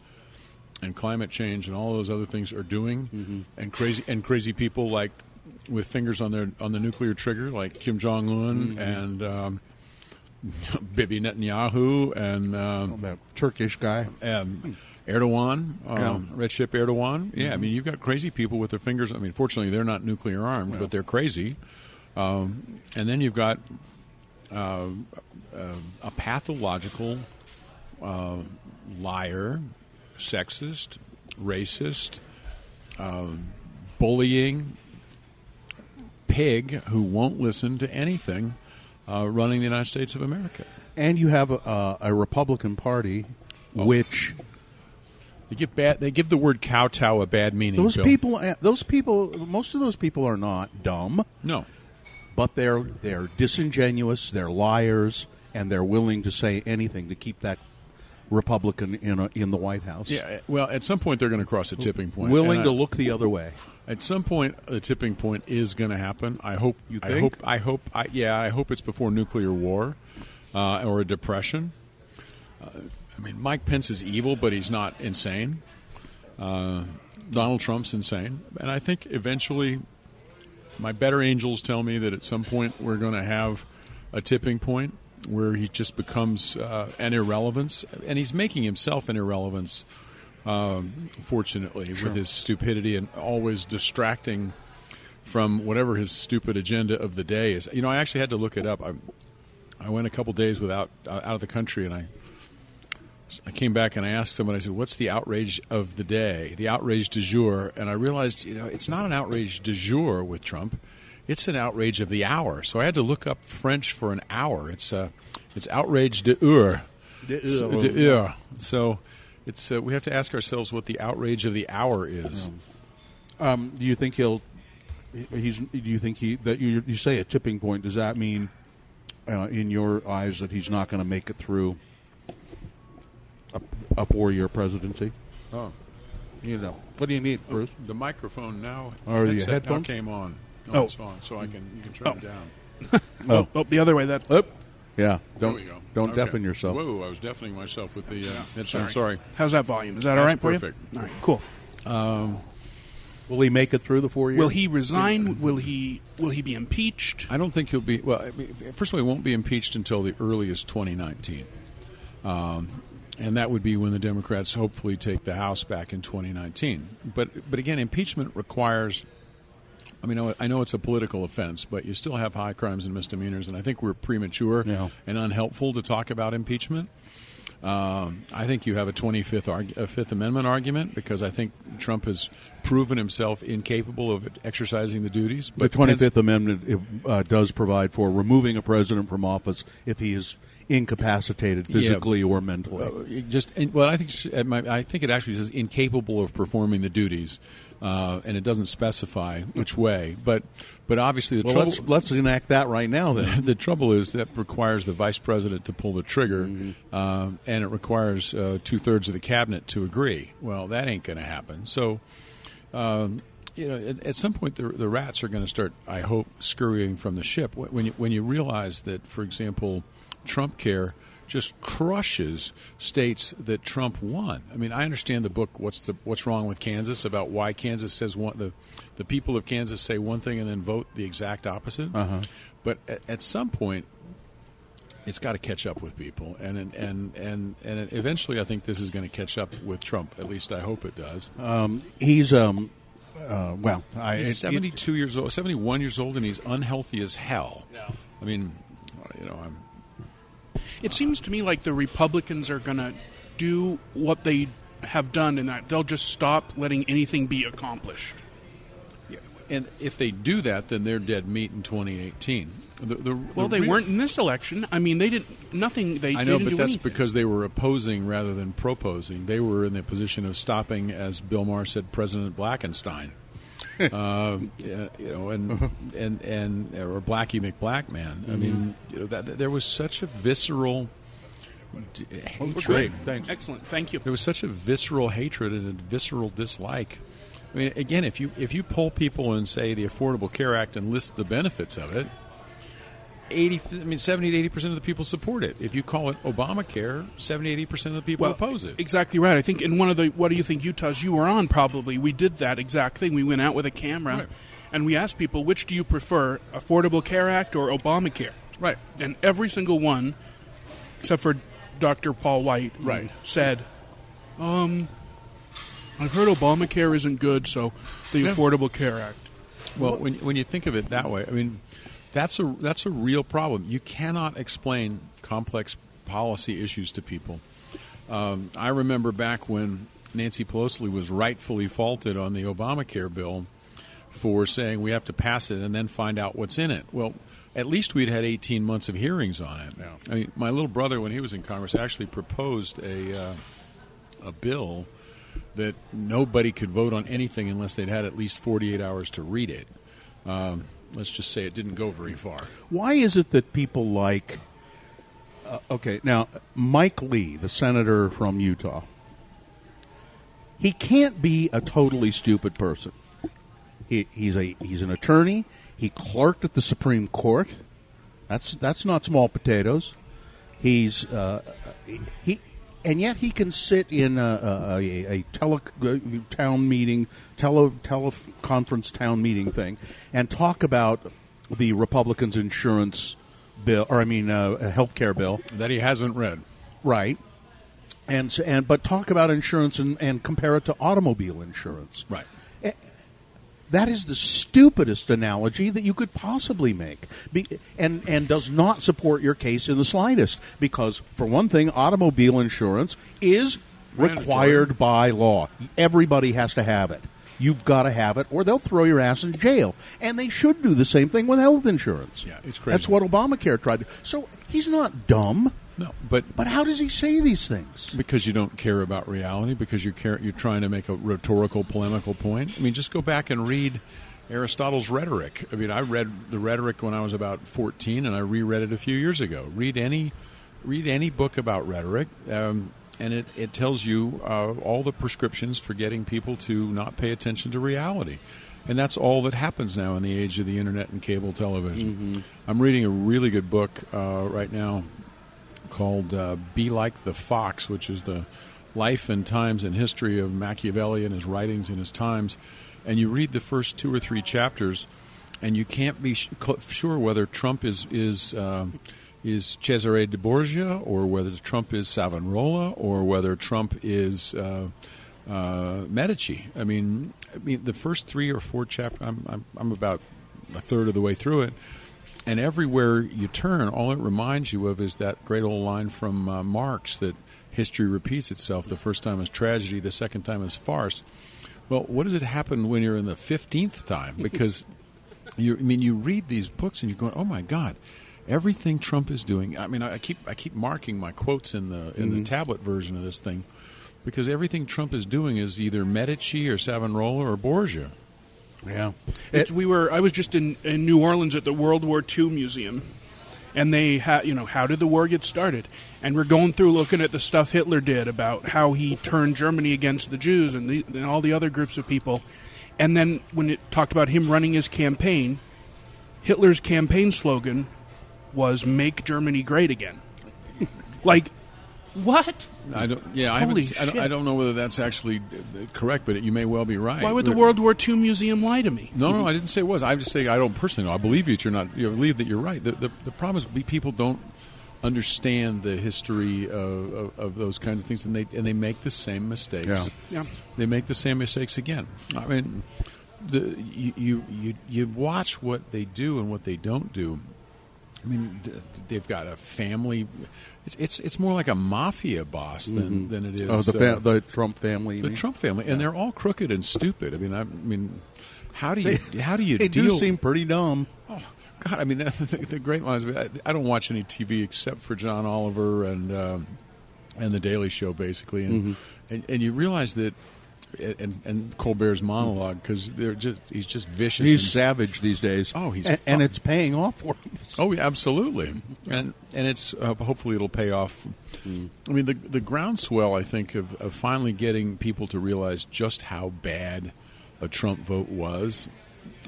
and climate change and all those other things are doing, and crazy and crazy people like with fingers on their on the nuclear trigger, like Kim Jong Un and um, Bibi Netanyahu and um, That Turkish guy. um, Erdogan, um, Yeah. Recep Erdogan. Yeah, I mean, you've got crazy people with their fingers. I mean, fortunately, they're not nuclear armed, but they're crazy. Um, and then you've got uh, uh, a pathological uh, liar, sexist, racist, um, bullying pig who won't listen to anything uh, running the United States of America. And you have a, a Republican Party, which They give bad. They give the word kowtow a bad meaning. those Bill. people, uh, those people, most of those people are not dumb, No, but they're they're disingenuous, they're liars, and they're willing to say anything to keep that Republican in a, in the White House. Yeah, well, at some point they're going to cross a tipping point. willing to look the other way. At some point, the tipping point is going to happen. I hope. You I think? hope. I hope. I, yeah, I hope it's before nuclear war uh, or a depression. Uh, I mean, Mike Pence is evil, but he's not insane. Uh, Donald Trump's insane, and I think eventually, my better angels tell me that at some point we're going to have a tipping point where he just becomes uh, an irrelevance, and he's making himself an irrelevance. Um, fortunately, with his stupidity and always distracting from whatever his stupid agenda of the day is. You know, I actually had to look it up. I, I went a couple days without uh, out of the country, and I I came back and I asked someone. I said, "What's the outrage of the day? The outrage du jour?" And I realized, you know, it's not an outrage du jour with Trump. It's an outrage of the hour. So I had to look up French for an hour. It's uh, it's outrage de heure. So, de heure. So it's uh, we have to ask ourselves what the outrage of the hour is. Um, do you think he'll? He's. Do you think he that you, you say a tipping point? Does that mean, uh, in your eyes, that he's not going to make it through a, a four-year presidency? Oh. You know, what do you need, Bruce? The microphone now. Or the headset now headphones? came on. No, Oh. it's on, so I can you can turn Oh. it down. Oh, Oh, the other way. That Oop. Yeah. Don't we go. don't Okay. deafen yourself. Whoa, I was deafening myself with the uh, headset. sorry. Sorry. how's that volume? Is that all That's right for perfect. you? All right, cool. Will he make it through the four years? Will he resign? Will he? Will he be impeached? I don't think he'll be. Well, I mean, first of all, he won't be impeached until the earliest 2019, um, and that would be when the Democrats hopefully take the House back in 2019. But but again, impeachment requires. I mean, I know- it's a political offense, but you still have high crimes and misdemeanors, and I think we're premature Yeah. and unhelpful to talk about impeachment. Um, I think you have a 25th arg- a Fifth Amendment argument because I think Trump has proven himself incapable of exercising the duties. the But Twenty Pence- Amendment it, uh, does provide for removing a president from office if he is incapacitated physically or mentally. Uh, just well, I think my, I think it actually says incapable of performing the duties, uh, and it doesn't specify which way. But but obviously the well, trouble let's let's enact that right now. Then the trouble is that requires the vice president to pull the trigger, Mm-hmm. um, and it requires uh, two thirds of the cabinet to agree. Well, that ain't going to happen. So. Um, you know, at, at some point, the, the rats are going to start. I hope scurrying from the ship When- when you when you realize that, for example, Trump Care just crushes states that Trump won. I mean, I understand the book. What's the What's wrong with Kansas about why Kansas says one the the people of Kansas say one thing and then vote the exact opposite. Uh-huh. But at, at some point, it's got to catch up with people, and and and and, and eventually, I think this is going to catch up with Trump. At least I hope it does. He's um, uh, well, I, He's it- it- 72 years old, 71 years old, and he's unhealthy as hell. I mean, you know, I'm It seems to me like the Republicans are going to do what they have done in that they'll just stop letting anything be accomplished. Yeah. and if they do that, then they're dead meat in 2018. The, the, Well, the they real- weren't in this election. I mean, they didn't nothing. They I know, didn't but that's anything. because they were opposing rather than proposing. They were in the position of stopping, as Bill Maher said, President Blackenstein. Uh, you know, and and and or Blackie McBlackman. I mean, you know, that, there was such a visceral hatred. great. Thanks. excellent. Thank you. There was such a visceral hatred and a visceral dislike. I mean, again, if you if you poll people and say the Affordable Care Act and list the benefits of it, eighty, I mean, seventy to eighty percent of the people support it. If you call it Obamacare, 70 80 percent of the people oppose it. Exactly right. I think in one of the what do you think Utah's you were on probably we did that exact thing. We went out with a camera Right. and we asked people which do you prefer, Affordable Care Act or Obamacare? Right. And every single one, except for Dr. Paul White, Right. said, um, I've heard Obamacare isn't good, so the Yeah. Affordable Care Act. Well, when when you think of it that way, I mean, that's a that's a real problem. You cannot explain complex policy issues to people. Um, I remember back when Nancy Pelosi was rightfully faulted on the Obamacare bill for saying we have to pass it and then find out what's in it. Well, at least we'd had 18 months of hearings on it. I mean, my little brother, when he was in Congress, actually proposed a uh, a bill that nobody could vote on anything unless they'd had at least 48 hours to read it. Um, let's just say it didn't go very far. Why is it that people like? Uh, okay, now Mike Lee, the senator from Utah, he can't be a totally stupid person. He, he's a he's an attorney. He clerked at the Supreme Court. That's that's not small potatoes. He's uh, he, and yet he can sit in a, a, a, tele, town meeting, tele, teleconference town meeting thing, and talk about the Republicans' insurance bill, or I mean, uh, health care bill, That he hasn't read. right? And and but talk about insurance and, and compare it to automobile insurance. Right. That is the stupidest analogy that you could possibly make, Be, and and does not support your case in the slightest. Because for one thing, automobile insurance is required by law. Everybody has to have it. You've got to have it, or they'll throw your ass in jail. And they should do the same thing with health insurance. Yeah, it's crazy. That's what Obamacare tried to. So he's not dumb. No, but But how does he say these things? because you don't care about reality, because you care, you're trying to make a rhetorical, polemical point. I mean, just go back and read Aristotle's rhetoric. I mean, I read the rhetoric when I was about 14, and I reread it a few years ago. Read any, read any book about rhetoric, um, and it, it tells you uh, all the prescriptions for getting people to not pay attention to reality. And that's all that happens now in the age of the internet and cable television. I'm reading a really good book uh, right now called uh, Be Like the Fox, which is the life and times and history of Machiavelli and his writings and his times. And you read the first two or three chapters, and you can't be sh- sure whether Trump is is uh, is Cesare de Borgia or whether Trump is Savonarola or whether Trump is uh, uh, Medici. I mean, I mean, the first three or four chapters. I'm, I'm I'm about a third of the way through it, and everywhere you turn, all it reminds you of is that great old line from uh, Marx that history repeats itself. The first time is tragedy, the second time is farce. Well, what does it happen when you're in the fifteenth time? Because you, I mean, you read these books and you're going, "Oh my God." Everything Trump is doing. I mean, I keep I keep marking my quotes in the in the tablet version of this thing, because everything Trump is doing is either Medici or Savonarola or Borgia. Yeah. It's, we were. I was just in, in New Orleans at the World War II Museum, and they had, you know, how did the war get started? And we're going through looking at the stuff Hitler did about how he turned Germany against the Jews and, the, and all the other groups of people. And then when it talked about him running his campaign, Hitler's campaign slogan was "Make Germany Great Again." like What? I don't. Yeah, I Holy haven't. I don't. I don't know whether that's actually uh, correct, but you may well be right. Why would the World War II museum lie to me? No, no, I didn't say it was. I just say I don't personally know. I believe you. that You're not. You believe that you're right. The, the, the problem is we- people don't understand the history of, of, of those kinds of things, and they and they make the same mistakes. Yeah. Yeah. They make the same mistakes again. I mean, the you you you, you watch what they do and what they don't do. I mean, they've got a family. It's it's, it's more like a mafia boss than, than it is. Oh, the uh, the Trump family. the mean? Trump family, and they're all crooked and stupid. I mean, I, I mean, how do you how do you They deal? do seem pretty dumb. oh God, I mean, the, the, the great lines. I, I don't watch any TV except for John Oliver and um, and the Daily Show, basically, and Mm-hmm. and, and you realize that. And, and Colbert's monologue because they're just—he's just vicious. He's and- savage these days. Oh, he's and, and it's paying off for him. Oh, yeah, absolutely, and and it's uh, hopefully it'll pay off. I mean, the the groundswell I think of, of finally getting people to realize just how bad a Trump vote was.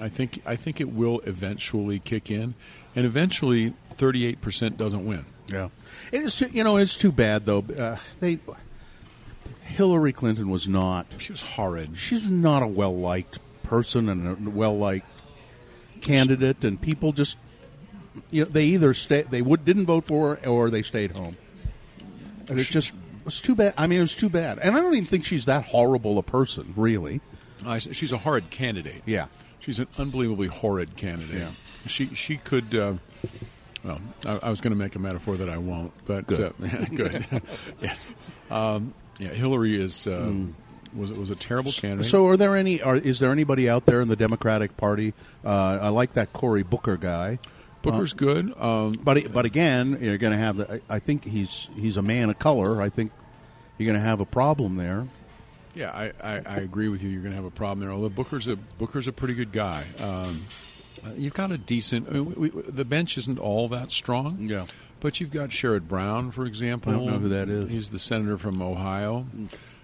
I think I think it will eventually kick in, and eventually thirty eight percent doesn't win. Yeah, it is. too- You know, it's too bad though. Uh, they Hillary Clinton was not. She was horrid. She's not a well liked person and a well liked candidate, and people just you know they either stay they would didn't vote for her or they stayed home. And it just was too bad. I mean, it was too bad, and I don't even think she's that horrible a person, really. I, she's a horrid candidate. Yeah. she's an unbelievably horrid candidate. Yeah. She she could. Uh, well, I, I was going to make a metaphor that I won't, but Good. Uh, good. yes. Um, yeah, Hillary is uh, was was a terrible candidate. So, are there any? Are, is there anybody out there in the Democratic Party? Uh, I like that Cory Booker guy. Booker's good. Um, But but again, you're going to have the. I I think he's he's a man of color. I think you're going to have a problem there. yeah, I, I, I agree with you. You're going to have a problem there. Although Booker's a Booker's a pretty good guy. Um, uh, you've got a decent. I mean, we, we, the bench isn't all that strong. Yeah. But you've got Sherrod Brown, for example. I don't know who that is. He's the senator from Ohio,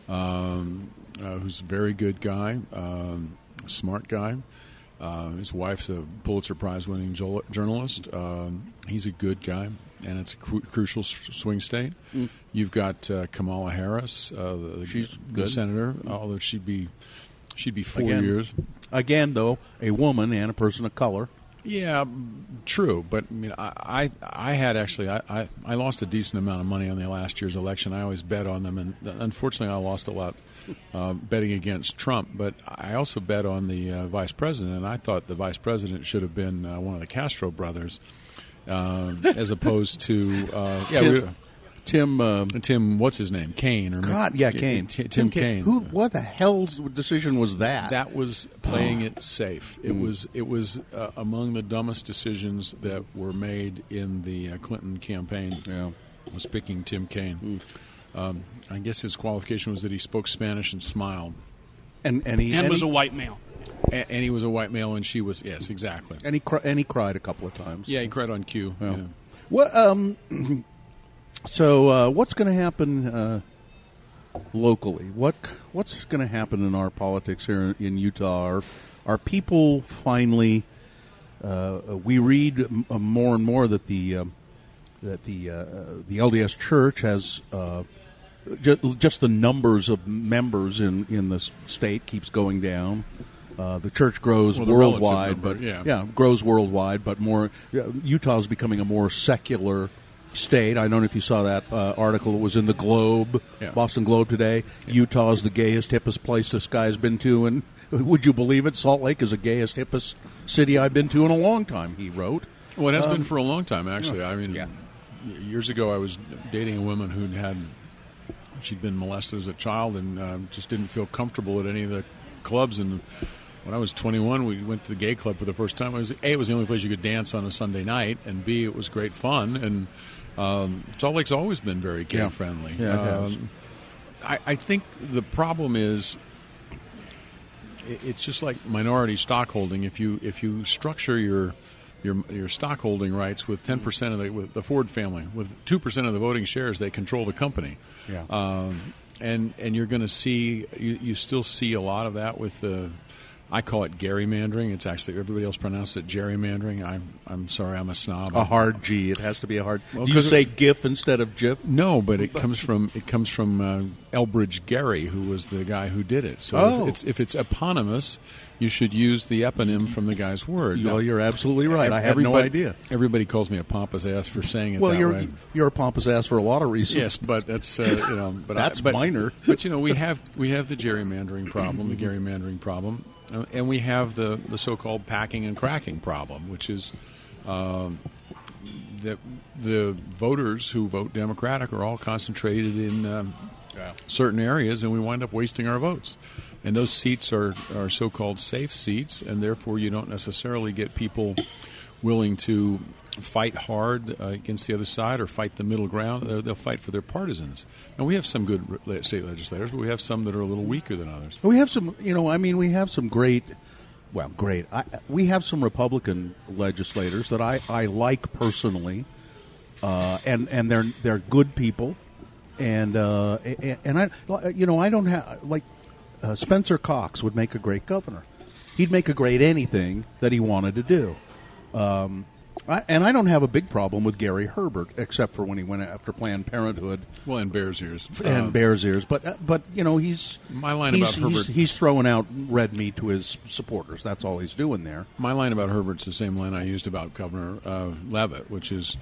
um, uh, who's a very good guy, um, smart guy. Uh, his wife's a Pulitzer Prize winning jol- journalist. Um, he's a good guy, and it's a cru- crucial s- swing state. You've got uh, Kamala Harris, uh, the, She's the senator, although she'd be she'd be four Again. years. Again, though, a woman and a person of color. Yeah, true. But I mean, I I, I had actually I, I, I lost a decent amount of money on the last year's election. I always bet on them, and unfortunately, I lost a lot uh, betting against Trump. But I also bet on the uh, vice president, and I thought the vice president should have been uh, one of the Castro brothers, um, as opposed to uh, yeah. Tim- we- Tim. What's his name? Kaine or God, yeah, Kaine. T- Tim, Kaine. Who? What the hell's decision was that? That was playing it safe. It was it was uh, among the dumbest decisions that were made in the uh, Clinton campaign. Yeah. was picking Tim Kaine. Um, I guess his qualification was that he spoke Spanish and smiled, and and he And was he, a white male. and, and he was a white male, and she was yes, exactly. and he cri- and he cried a couple of times. Yeah, he cried on cue. Yeah. Yeah. What? Um. So, uh, what's going to happen uh, locally? What What's going to happen in our politics here in Utah? Are, are people finally? Uh, we read m- uh, more and more that the um, that the uh, the LDS Church has. Uh, just, just the numbers of members in, in the state keeps going down. Uh, the church grows Well, the worldwide, number, but yeah. yeah, grows worldwide, but more. Utah is becoming a more secular state. I don't know if you saw that uh, article. It was in the Globe, Yeah. Boston Globe today. Utah is the gayest, hippest place this guy's been to, and would you believe it? Salt Lake is the gayest, hippest city I've been to in a long time. He wrote. Well, it has been for a long time, actually. I mean, Yeah. years ago, I was dating a woman who'd had she'd been molested as a child and uh, just didn't feel comfortable at any of the clubs. And when I was 21, we went to the gay club for the first time. It was a it was the only place you could dance on a Sunday night, and b it was great fun. And um, Salt Lake's always been very gay Yeah. friendly. Yeah, it has. Um, I, I think the problem is it- it's just like minority stockholding. If you if you structure your your your stockholding rights with ten percent of the with the Ford family with two percent of the voting shares, they control the company. Yeah. Um, and and you're going to see you, you still see a lot of that with the I call it gerrymandering. It's actually everybody else pronounces it gerrymandering. I'm I'm sorry, I'm a snob. A hard G. It has to be a hard. Well, Do you say it- GIF instead of GIF? No, but it comes from it comes from uh, Elbridge Gerry, who was the guy who did it. So Oh. if it's if it's eponymous, you should use the eponym from the guy's word. Well, you're absolutely right. I have no idea. Everybody calls me a pompous ass for saying it Well, that you're way. you're a pompous ass for a lot of reasons. Yes, but that's uh, you know, but I- That's but, minor. But you know, we have we have the gerrymandering problem, the gerrymandering problem, and we have the the so-called packing and cracking problem, which is um, that the voters who vote Democratic are all concentrated in um, certain areas, and we wind up wasting our votes. And those seats are are so-called safe seats, and therefore you don't necessarily get people willing to fight hard uh, against the other side or fight the middle ground. They'll, they'll fight for their partisans. And we have some good re- state legislators, but we have some that are a little weaker than others. We have some, you know, I mean, we have some great, well, great. I, we have some Republican legislators that I, I like personally, uh, and and they're they're good people, and uh, and I, you know, I don't have like uh, Spencer Cox would make a great governor. He'd make a great anything that he wanted to do. Um, I, and I don't have a big problem with Gary Herbert, except for when he went after Planned Parenthood Well, and Bears Ears. and Um, Bears Ears. But uh, but you know he's My line he's, about he's, Herbert- he's throwing out red meat to his supporters. That's all he's doing there. My line about Herbert's the same line I used about Governor uh, Leavitt, which is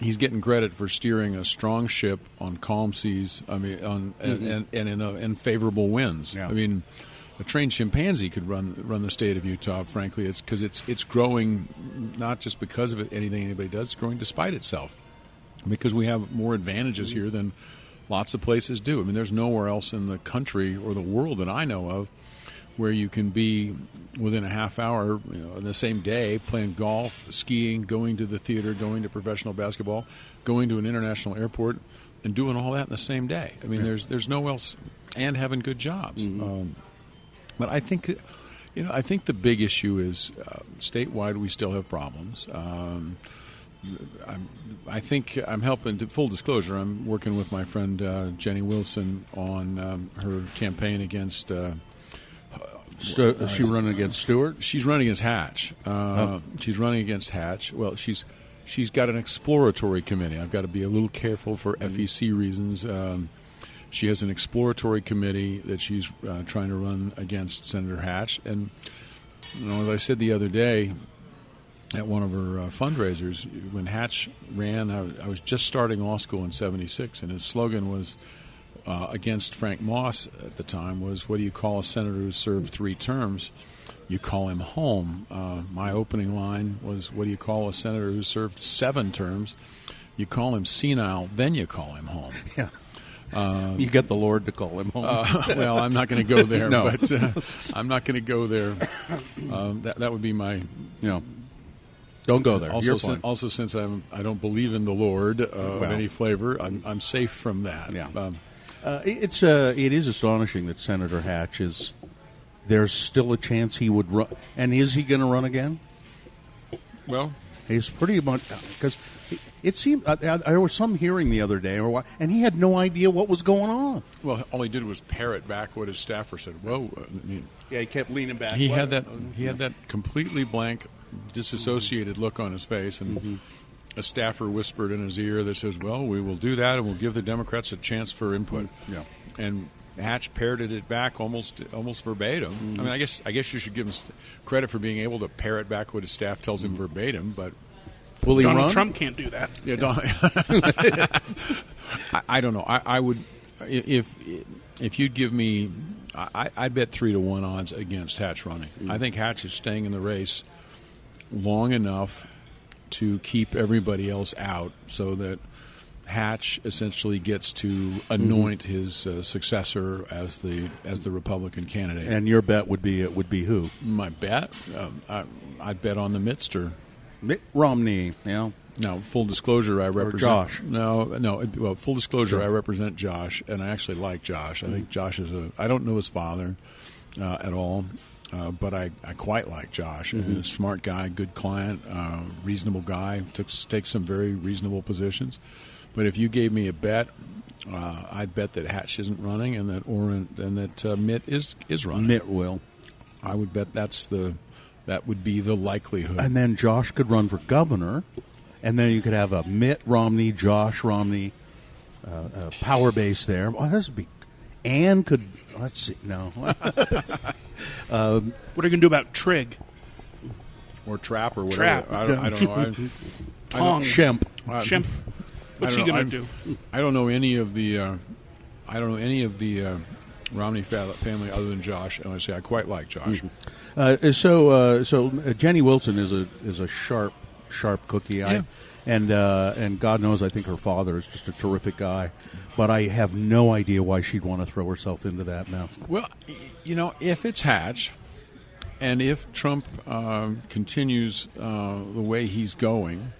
he's getting credit for steering a strong ship on calm seas. I mean, on and, and, and in, a, in favorable winds. Yeah. I mean, a trained chimpanzee could run run the state of Utah. Frankly, it's because it's it's growing not just because of it, anything anybody does. It's growing despite itself because we have more advantages here than lots of places do. I mean, there's nowhere else in the country or the world that I know of where you can be within a half hour, you know, in the same day, playing golf, skiing, going to the theater, going to professional basketball, going to an international airport, and doing all that in the same day. I mean, there's there's no else, and having good jobs. Um, but I think, you know, I think the big issue is uh, statewide. We still have problems. Um, I'm, I think I'm helping. To, full disclosure, I'm working with my friend uh, Jenny Wilson on um, her campaign against. Uh, Stu- is she running against Stewart? she's running against Hatch. Uh, She's running against Hatch. Well, she's she's got an exploratory committee. I've got to be a little careful for FEC reasons. Um, she has an exploratory committee that she's uh, trying to run against Senator Hatch. And you know, as I said the other day at one of her uh, fundraisers, when Hatch ran, I, I was just starting law school in '76, and his slogan was uh, against Frank Moss at the time was, "What do you call a senator who served three terms? You call him home." Uh, my opening line was, "What do you call a senator who served seven terms? You call him senile, then you call him home." Yeah. You get the Lord to call him home. Uh, well, I'm not going to go there, No. but uh, I'm not going to go there. Um, that that would be my you know, don't go there. also. You're sin- fine. also, since I'm I don't believe in the Lord uh, of Well. any flavor, I'm I'm safe from that. Yeah. Um, Uh, it- it's uh, it is astonishing that Senator Hatch is. There's still a chance he would run, and is he going to run again? well, He's pretty much because it seemed uh, uh, there was some hearing the other day, or what, and he had no idea what was going on. well, all he did was parrot back what his staffer said. Whoa, uh, I mean, Yeah, he kept leaning back. he had that he had that completely blank, disassociated look on his face, and mm-hmm. a staffer whispered in his ear that says, "Well, we will do that, and we'll give the Democrats a chance for input." Mm-hmm. Yeah. and Hatch parroted it back almost almost verbatim. I mm-hmm. mean, I guess I guess you should give him credit for being able to parrot back what his staff tells him verbatim, but. Will he Donald run? Trump can't do that. Yeah, Don- I, I don't know. I, I would if if you'd give me, I, I'd bet three to one odds against Hatch running. I think Hatch is staying in the race long enough to keep everybody else out, so that Hatch essentially gets to anoint his uh, successor as the as the Republican candidate. And your bet would be it would be who? my bet, um, I, I'd bet on the Mitster. Mitt Romney. Yeah. No, full disclosure, I represent Josh. No, no. Well, full disclosure, I represent Josh, and I actually like Josh. I think Josh is a. I don't know his father uh, at all, uh, but I, I quite like Josh. He's a smart guy, good client, uh, reasonable guy. Took takes some very reasonable positions. But if you gave me a bet, uh, I'd bet that Hatch isn't running, and that Orrin and that uh, Mitt is is running. Mitt will. I would bet that's the that would be the likelihood. And then Josh could run for governor, and then you could have a Mitt Romney, Josh Romney uh, uh, power base there. Oh, this would be. Anne could. Let's see. No. What are you going to do about Trig? or trap or whatever. Trap. I don't, I don't know. I, I don't- Tong. Shemp. I- Shemp. What's he know. going to I'm- do? I don't know any of the. Uh, I don't know any of the uh, Romney family other than Josh, and I say I quite like Josh. Uh, so, uh, so uh, Jenny Wilson is a is a sharp, sharp cookie. I, and uh, and God knows, I think her father is just a terrific guy. But I have no idea why she'd want to throw herself into that now. Well, you know, if it's Hatch, and if Trump um, continues uh, the way he's going,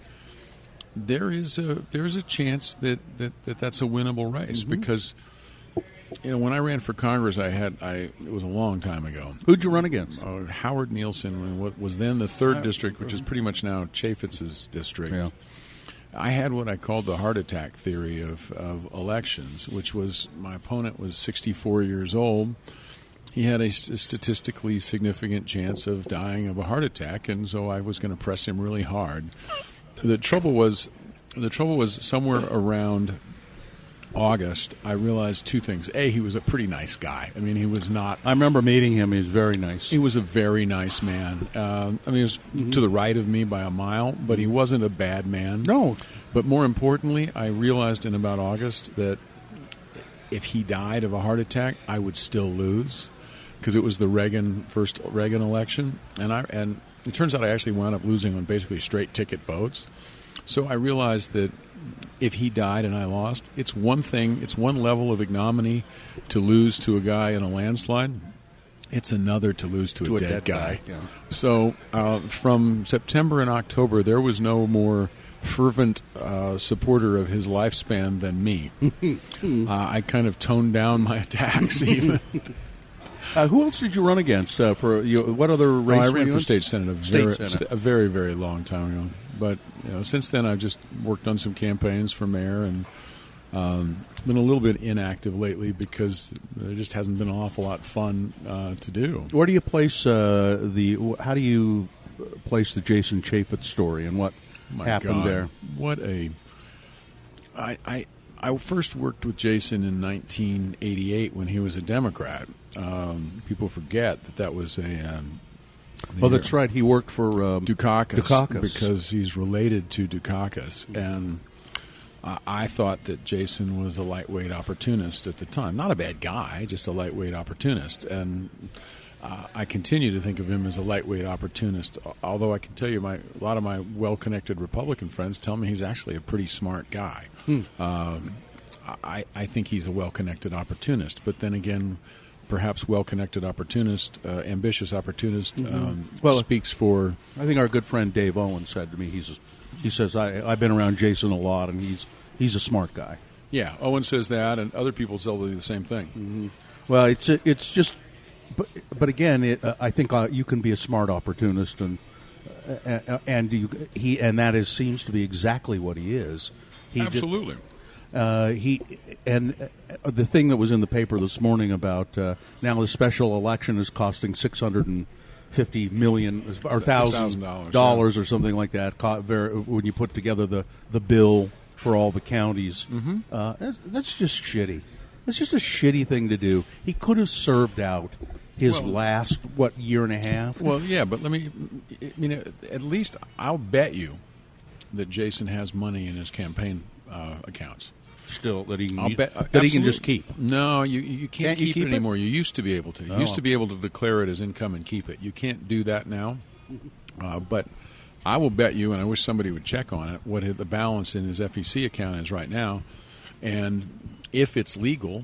there is a there is a chance that, that, that that's a winnable race because. You know, when I ran for Congress, I had I it was a long time ago. Who'd you run against? uh, Howard Nielson, what was then the third district, which is pretty much now Chaffetz's district. Yeah. I had what I called the heart attack theory of, of elections, which was my opponent was 64 years old. He had a statistically significant chance of dying of a heart attack, and so I was going to press him really hard. The trouble was, the trouble was somewhere around August. I realized two things: a, he was a pretty nice guy. I mean, he was not I remember meeting him. He was very nice. he was a very nice man. Um, I mean, he was to the right of me by a mile, but he wasn't a bad man. No. But more importantly, I realized in about August that if he died of a heart attack, I would still lose because it was the Reagan first Reagan election, and I and it turns out I actually wound up losing on basically straight ticket votes. So I realized that if he died and I lost, it's one thing, it's one level of ignominy to lose to a guy in a landslide. It's another to lose to, To a, a dead, dead guy. guy, yeah. So uh, from September and October, there was no more fervent uh, supporter of his lifespan than me. uh, I kind of toned down my attacks even. Uh, who else did you run against? Uh, for you, what other race? I were ran for state senate a State very, senate. a very, very long time ago. But you know, since then, I've just worked on some campaigns for mayor and um, been a little bit inactive lately because there just hasn't been an awful lot fun uh, to do. Where do you place uh, the? How do you place the Jason Chaffetz story and what My happened God, there? What a! I I I first worked with Jason in 1988 when he was a Democrat. Um, people forget that that was a. Um, Oh, that's right. He worked for um, Dukakis, Dukakis. because he's related to Dukakis, and I, I thought that Jason was a lightweight opportunist at the time. Not a bad guy, just a lightweight opportunist, and uh, I continue to think of him as a lightweight opportunist. Although I can tell you, my a lot of my well-connected Republican friends tell me he's actually a pretty smart guy. Hmm. Um, I, I think he's a well-connected opportunist, but then again. Perhaps well-connected opportunist, uh, ambitious opportunist, um, Well, speaks for I think our good friend Dave Owen said to me, he's a, he says I I've been around Jason a lot, and he's he's a smart guy. Yeah, Owen says that, and other people tell you the same thing. Well, it's it's just, but but again, it, uh, I think uh, you can be a smart opportunist, and uh, uh, and you he and that is seems to be exactly what he is. He Absolutely. Uh, he and uh, the thing that was in the paper this morning about uh, now the special election is costing six hundred and fifty million or thousand $1,000, dollars or something like that. When you put together the the bill for all the counties, mm-hmm. uh, that's, that's just shitty. That's just a shitty thing to do. He could have served out his Well- last what year and a half. Well, yeah, but let me. I mean, at least I'll bet you that Jason has money in his campaign uh, accounts. Still that he can, I'll bet that he can just keep. No, you you can't, Can't you keep, keep it it? anymore. You used to be able to. You Oh. used to be able to declare it as income and keep it. You can't do that now. Uh, but I will bet you, and I wish somebody would check on it, what the balance in his FEC account is right now, and if it's legal.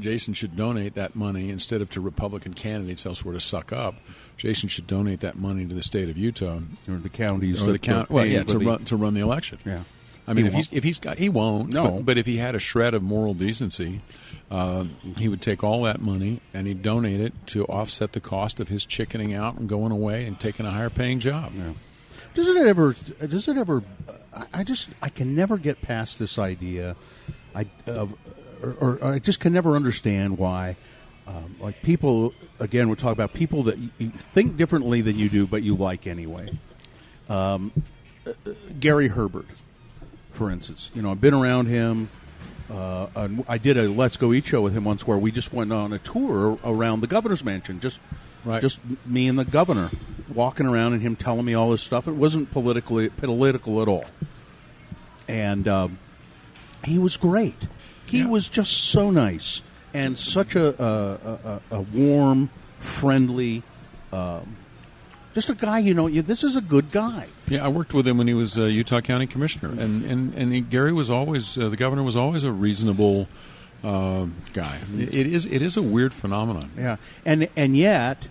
Jason should donate that money instead of to Republican candidates elsewhere to suck up. Jason should donate that money to the state of Utah Or the counties, or the that count, well, yeah, to the- run to run the election. Yeah. I mean, He if won't. if he's got, he won't. No. but, but if he had a shred of moral decency, uh, he would take all that money and he'd donate it to offset the cost of his chickening out and going away and taking a higher paying job. Yeah. Does it ever? Does it ever? I- I just I can never get past this idea. I of or, or I just can never understand why um, like people again. We're talking about people that you, you think differently than you do, but you like anyway. Um, uh, uh, Gary Herbert, for instance, you know, I've been around him. Uh, I did a Let's Go Eat show with him once, where we just went on a tour around the governor's mansion, just Right. just me and the governor walking around, and him telling me all this stuff. It wasn't politically political at all, and um, he was great. He Yeah. was just so nice and such a a, a, a warm, friendly, um, just a guy. You know, this is a good guy. Yeah, I worked with him when he was uh, Utah County Commissioner, and and and he, Gary was always uh, the governor was always a reasonable uh, guy. It, it is it is a weird phenomenon. Yeah, and and yet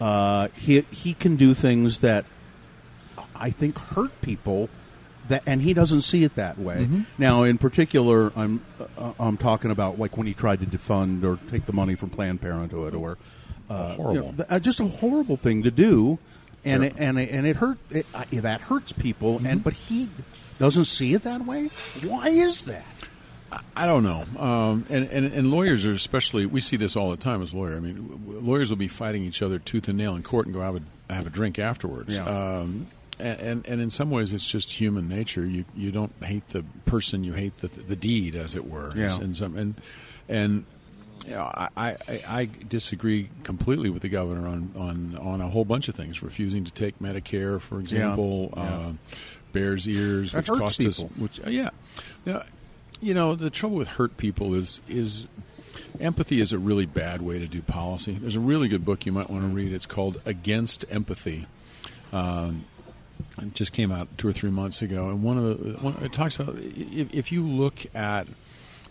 uh, he he can do things that I think hurt people. That and he doesn't see it that way. Now, in particular, I'm uh, I'm talking about like when he tried to defund or take the money from Planned Parenthood or uh, Horrible. you know, just a horrible thing to do, and it, and it, and it hurt it, uh, that hurts people. And but he doesn't see it that way. Why is that? I don't know. Um, and, and, and lawyers are especially, we see this all the time as lawyers. I mean, w- lawyers will be fighting each other tooth and nail in court and go have a, have a drink afterwards. Yeah. Um, and, and, and in some ways, it's just human nature. You you don't hate the person, you hate the, the deed, as it were. Yeah. And, some, and, and you know, I, I, I disagree completely with the governor on, on, on a whole bunch of things. Refusing to take Medicare, for example, Yeah. Uh, Bears Ears, That which cost us, which uh, yeah, Now, you know the trouble with hurt people is is empathy is a really bad way to do policy. There's a really good book you might want to read. It's called Against Empathy. Um, it just came out two or three months ago, and one of the one, it talks about if, if you look at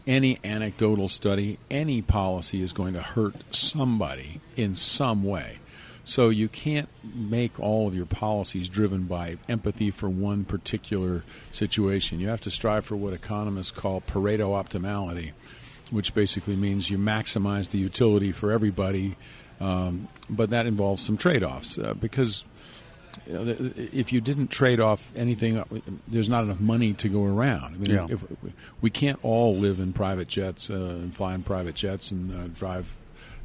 any anecdotal study, any policy is going to hurt somebody in some way. So you can't make all of your policies driven by empathy for one particular situation. You have to strive for what economists call Pareto optimality, which basically means you maximize the utility for everybody, um, but that involves some trade-offs uh, because you know, if you didn't trade off anything, uh, there's not enough money to go around. I mean, Yeah. if, we can't all live in private jets uh, and fly in private jets and uh, drive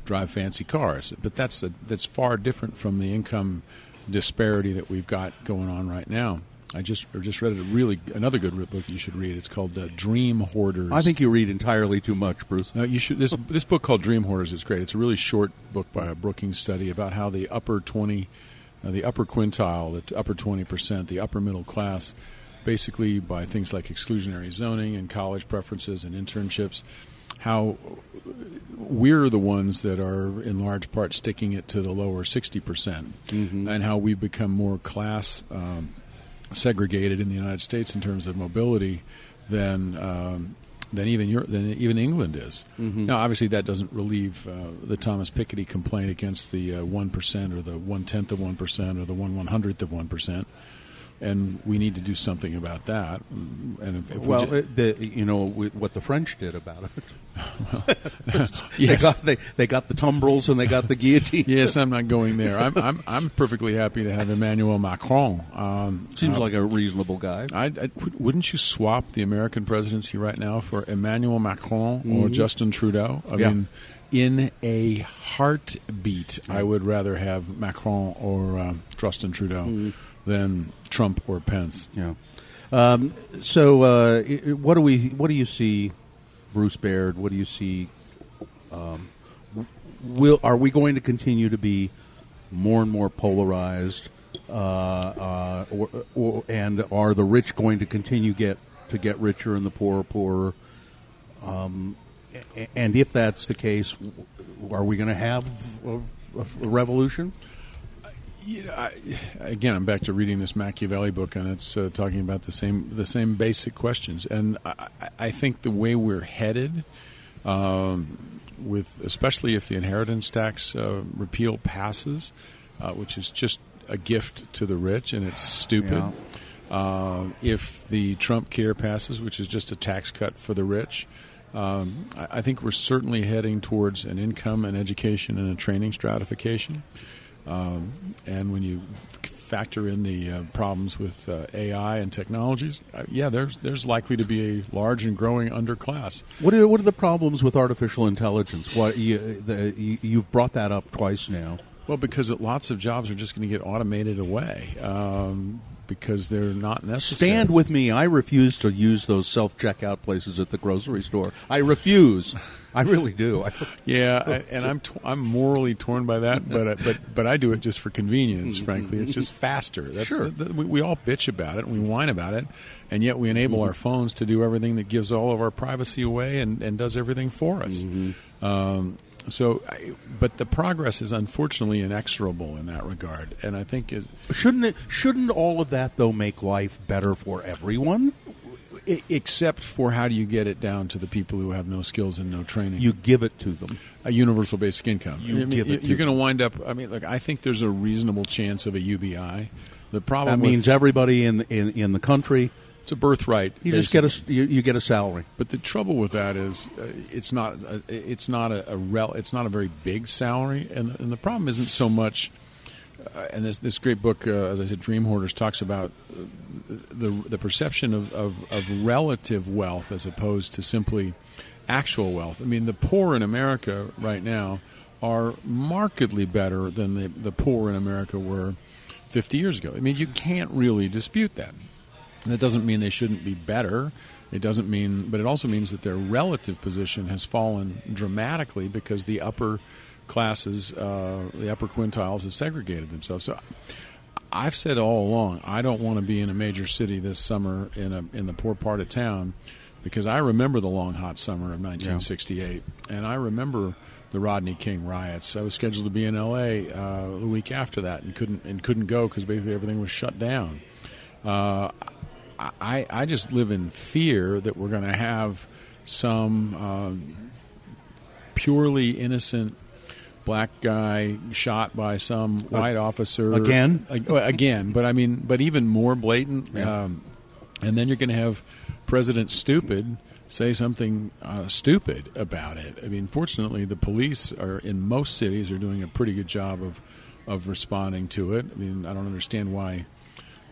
drive fancy cars, but that's a, that's far different from the income disparity that we've got going on right now. I just I just read a really another good book you should read. It's called uh, Dream Hoarders. I think you read entirely too much, Bruce. No, you should. This this book called Dream Hoarders is great. It's a really short book by a Brookings study about how the upper twenty, uh, the upper quintile, the upper twenty percent, the upper middle class, basically by things like exclusionary zoning and college preferences and internships, how we're the ones that are in large part sticking it to the lower 60%, percent and how we've become more class um, segregated in the United States in terms of mobility than um, than even Europe, than even England is. Now, obviously, that doesn't relieve uh, the Thomas Piketty complaint against the uh, one or the one tenth of one percent or the one one hundredth of one percent. And we need to do something about that. And if, if Well, we the, you know with what the French did about it. They yes. got they, they got the tumbrils and they got the guillotine. yes, I'm not going there. I'm, I'm I'm perfectly happy to have Emmanuel Macron. Um, Seems uh, like a reasonable guy. I, I- wouldn't you swap the American presidency right now for Emmanuel Macron or Justin Trudeau? I Yeah. mean, in a heartbeat, I would rather have Macron or um, Justin Trudeau than Trump or Pence. Yeah. Um, so, uh, what do we? What do you see, Bruce Baird? What do you see? Um, will are we going to continue to be more and more polarized? Uh, uh, or, or, and are the rich going to continue get to get richer and the poor poorer? Um, and if that's the case, are we going to have a, a revolution? You know, I, again, I'm back to reading this Machiavelli book, and it's uh, talking about the same the same basic questions. And I, I- think the way we're headed, um, with especially if the inheritance tax uh, repeal passes, uh, which is just a gift to the rich, and it's stupid. Yeah. Uh, if the Trump Care passes, which is just a tax cut for the rich, um, I, I think we're certainly heading towards an income and education and a training stratification. Um, and when you factor in the uh, problems with uh, AI and technologies, uh, yeah, there's there's likely to be a large and growing underclass. What are what are the problems with artificial intelligence? What you, the, you, you've brought that up twice now. Well, because it, lots of jobs are just going to get automated away um, because they're not necessary. Stand with me. I refuse to use those self checkout places at the grocery store. I refuse. I really do. I, Yeah, I, and I'm t- I'm morally torn by that, but I- but but I do it just for convenience. Mm-hmm. Frankly, it's just mm-hmm. faster. That's Sure. the, the, we, we all bitch about it and we whine about it, and yet we enable mm-hmm. our phones to do everything that gives all of our privacy away and, and does everything for us. Um, so, but the progress is unfortunately inexorable in that regard, and I think it, shouldn't it? Shouldn't all of that though make life better for everyone? except for how do you get it down to the people who have no skills and no training? You give it to them. a universal basic income. You I mean, give it you're going to wind up. I mean, look, I think there's a reasonable chance of a UBI. The problem That means everybody in in, in the country. It's a birthright. You just get a you, you get a salary. But the trouble with that is, uh, it's not a, it's not a, a rel, it's not a very big salary, and and the problem isn't so much. Uh, and this this great book, uh, as I said, Dream Hoarders, talks about uh, the the perception of, of, of relative wealth as opposed to simply actual wealth. I mean, the poor in America right now are markedly better than the, the poor in America were 50 years ago. I mean, you can't really dispute that. That doesn't mean they shouldn't be better. It doesn't mean, but it also means that their relative position has fallen dramatically because the upper classes, uh, the upper quintiles, have segregated themselves. So, I've said all along, I don't want to be in a major city this summer in a in the poor part of town because I remember the long hot summer of 1968, and I remember the Rodney King riots. I was scheduled to be in L.A. Uh, the week after that and couldn't and couldn't go because basically everything was shut down. Uh, I, I just live in fear that we're going to have some um, purely innocent black guy shot by some white officer Again? Again. But I mean, but even more blatant. Yeah. Um, and then you're going to have President Stupid say something uh, stupid about it. I mean, fortunately, the police are in most cities are doing a pretty good job of of responding to it. I mean, I don't understand why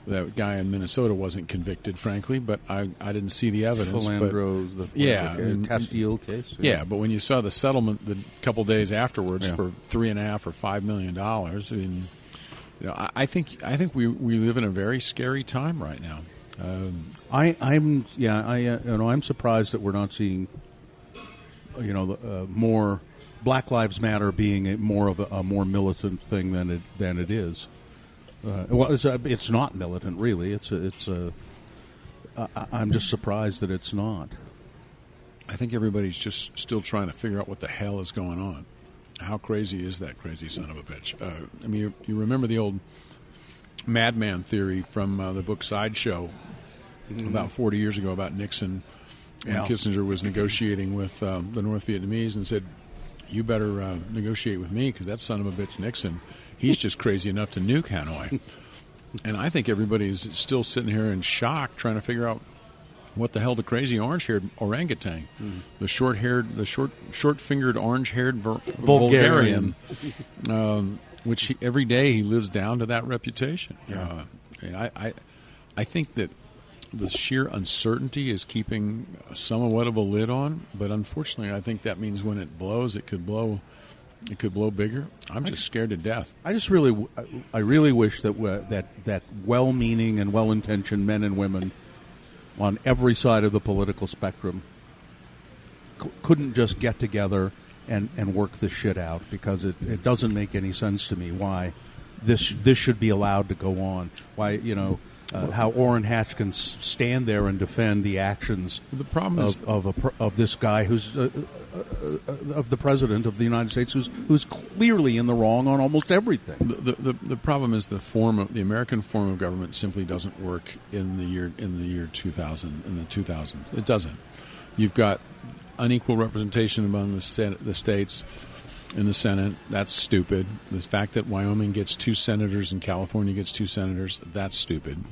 that guy in Minnesota wasn't convicted, frankly, but I, I didn't see the evidence. but- the yeah, the and- Castile case. yeah, but when you saw the settlement the couple days afterwards Yeah. for three and a half or five million dollars, I mean, you know, I, I think I think we we live in a very scary time right now. Um, I, I'm yeah, I uh, you know I'm surprised that we're not seeing you know uh, more Black Lives Matter being a, more of a, a more militant thing than it than it is. Uh, well, it's, uh, it's not militant really. It's a, it's a. I, I'm just surprised that it's not. I think everybody's just still trying to figure out what the hell is going on. How crazy is that crazy son of a bitch? Uh, I mean, you, you remember the old madman theory from uh, the book Sideshow about 40 years ago about Nixon when Yeah. Kissinger was negotiating with um, the North Vietnamese and said, "You better uh, negotiate with me because that son of a bitch Nixon, he's just crazy enough to nuke Hanoi." and I think everybody's still sitting here in shock trying to figure out what the hell the crazy orange-haired orangutan, the short-haired, the short, short-fingered, orange-haired ver- Vulgarian. Vulgarian, um, which he, every day he lives down to that reputation. Uh, and I, I, I think that the sheer uncertainty is keeping somewhat of a lid on, but unfortunately, I think that means when it blows, it could blow. It could blow bigger. I'm just scared to death. I just really, I really wish that that that well-meaning and well-intentioned men and women on every side of the political spectrum c- couldn't just get together and, and work this shit out because it, it doesn't make any sense to me why this this should be allowed to go on. Why you know uh, how Orrin Hatch can stand there and defend the actions The problem of of, a, of this guy who's uh, uh, uh, of the president of the United States who's who's clearly in the wrong on almost everything. The, the, the, problem is the form of the American form of government simply doesn't work in the year in the year 2000 in the 2000 it doesn't. You've got unequal representation among the the states in the Senate. That's stupid. The fact that Wyoming gets two senators and California gets two senators that's stupid.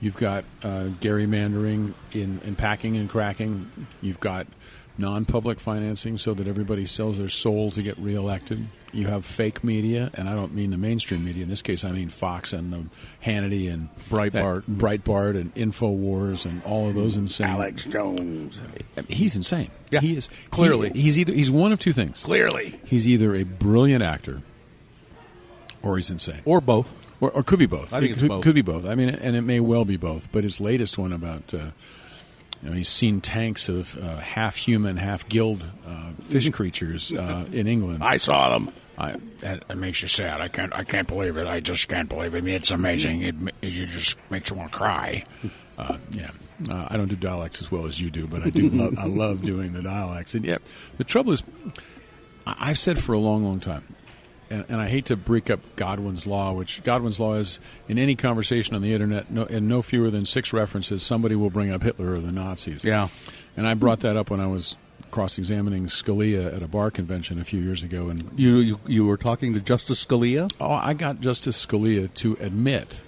You've got uh, gerrymandering in, in packing and cracking. You've got non-public financing so that everybody sells their soul to get reelected. You have fake media, and I don't mean the mainstream media. In this case, I mean Fox and um, Hannity and Breitbart. that- Breitbart and Infowars and all of those insane. Alex Jones. He's insane. Yeah, he is clearly. he- he's either he's one of two things. Clearly. He's either a brilliant actor, or he's insane, or both. or, or could be both. I think it it's could, both. could be both. I mean, and it may well be both. But his latest one about. Uh, you know, he's seen tanks of uh, half human, half gilled uh, fish creatures uh, in England. I saw them. I, That, that makes you sad. I can't. I can't believe it. I just can't believe it. I mean, it's amazing. It, it just makes you want to cry. Uh, yeah, uh, I don't do dialects as well as you do, but I do. love, I love doing the dialects. And yeah, the trouble is, I- I've said for a long, long time, and, and I hate to break up Godwin's law, which Godwin's law is in any conversation on the internet, no, in no fewer than six references, somebody will bring up Hitler or the Nazis. Yeah. and I brought that up when I was cross-examining Scalia at a bar convention a few years ago, and You, you you were talking to Justice Scalia. Oh, I got Justice Scalia to admit.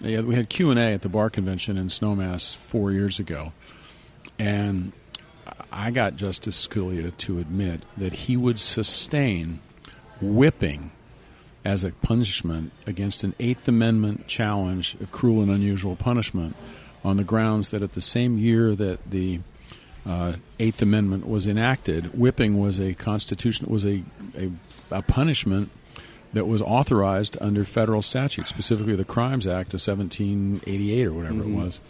Yeah, we had Q and A at the bar convention in Snowmass four years ago, and I got Justice Scalia to admit that he would sustain whipping as a punishment against an Eighth Amendment challenge of cruel and unusual punishment on the grounds that at the same year that the uh, Eighth Amendment was enacted, whipping was a constitution was a, a a punishment that was authorized under federal statute, specifically the Crimes Act of 1788 or whatever it was.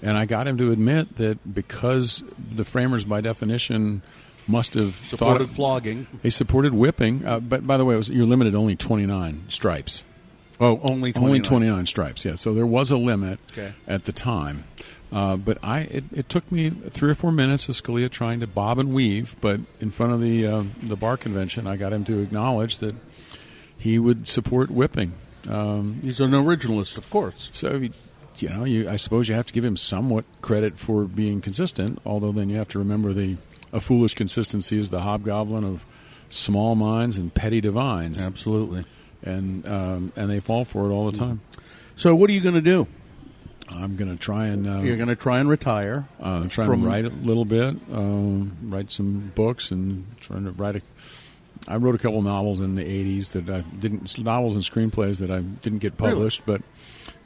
And I got him to admit that because the framers, by definition, must have Supported thought flogging. they supported whipping. Uh, but by the way, it was, you're limited only 29 stripes. Oh, only 29. Only 29 stripes, yeah. So there was a limit Okay. at the time. Uh, but I, it, it took me three or four minutes of Scalia trying to bob and weave. But in front of the uh, the bar convention, I got him to acknowledge that he would support whipping. Um, He's an originalist, of course. so you, you know, you I suppose you have to give him somewhat credit for being consistent. Although then you have to remember the a foolish consistency is the hobgoblin of small minds and petty divines, Absolutely. and um, and they fall for it all the time. So, what are you going to do? I'm going to try and uh, You're going to try and retire. uh, try from- and write a little bit, um, write some books, and trying to write a. I wrote a couple novels in the '80s that I didn't novels and screenplays that I didn't get Really? published, but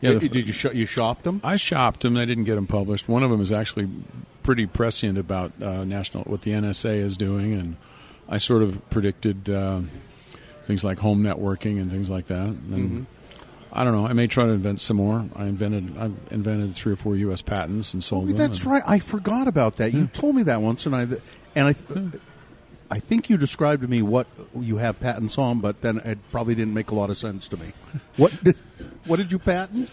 yeah, Did, the- did you sh- you shopped them? I shopped them. I didn't get them published. One of them is actually pretty prescient about uh, national what the NSA is doing, and I sort of predicted uh, things like home networking and things like that. And I don't know. I may try to invent some more. I invented I've invented three or four U.S. patents and sold Oh, them. that's and- right. I forgot about that. You told me that once, and I and I. I think you described to me what you have patents on, but then it probably didn't make a lot of sense to me. What did, what did you patent?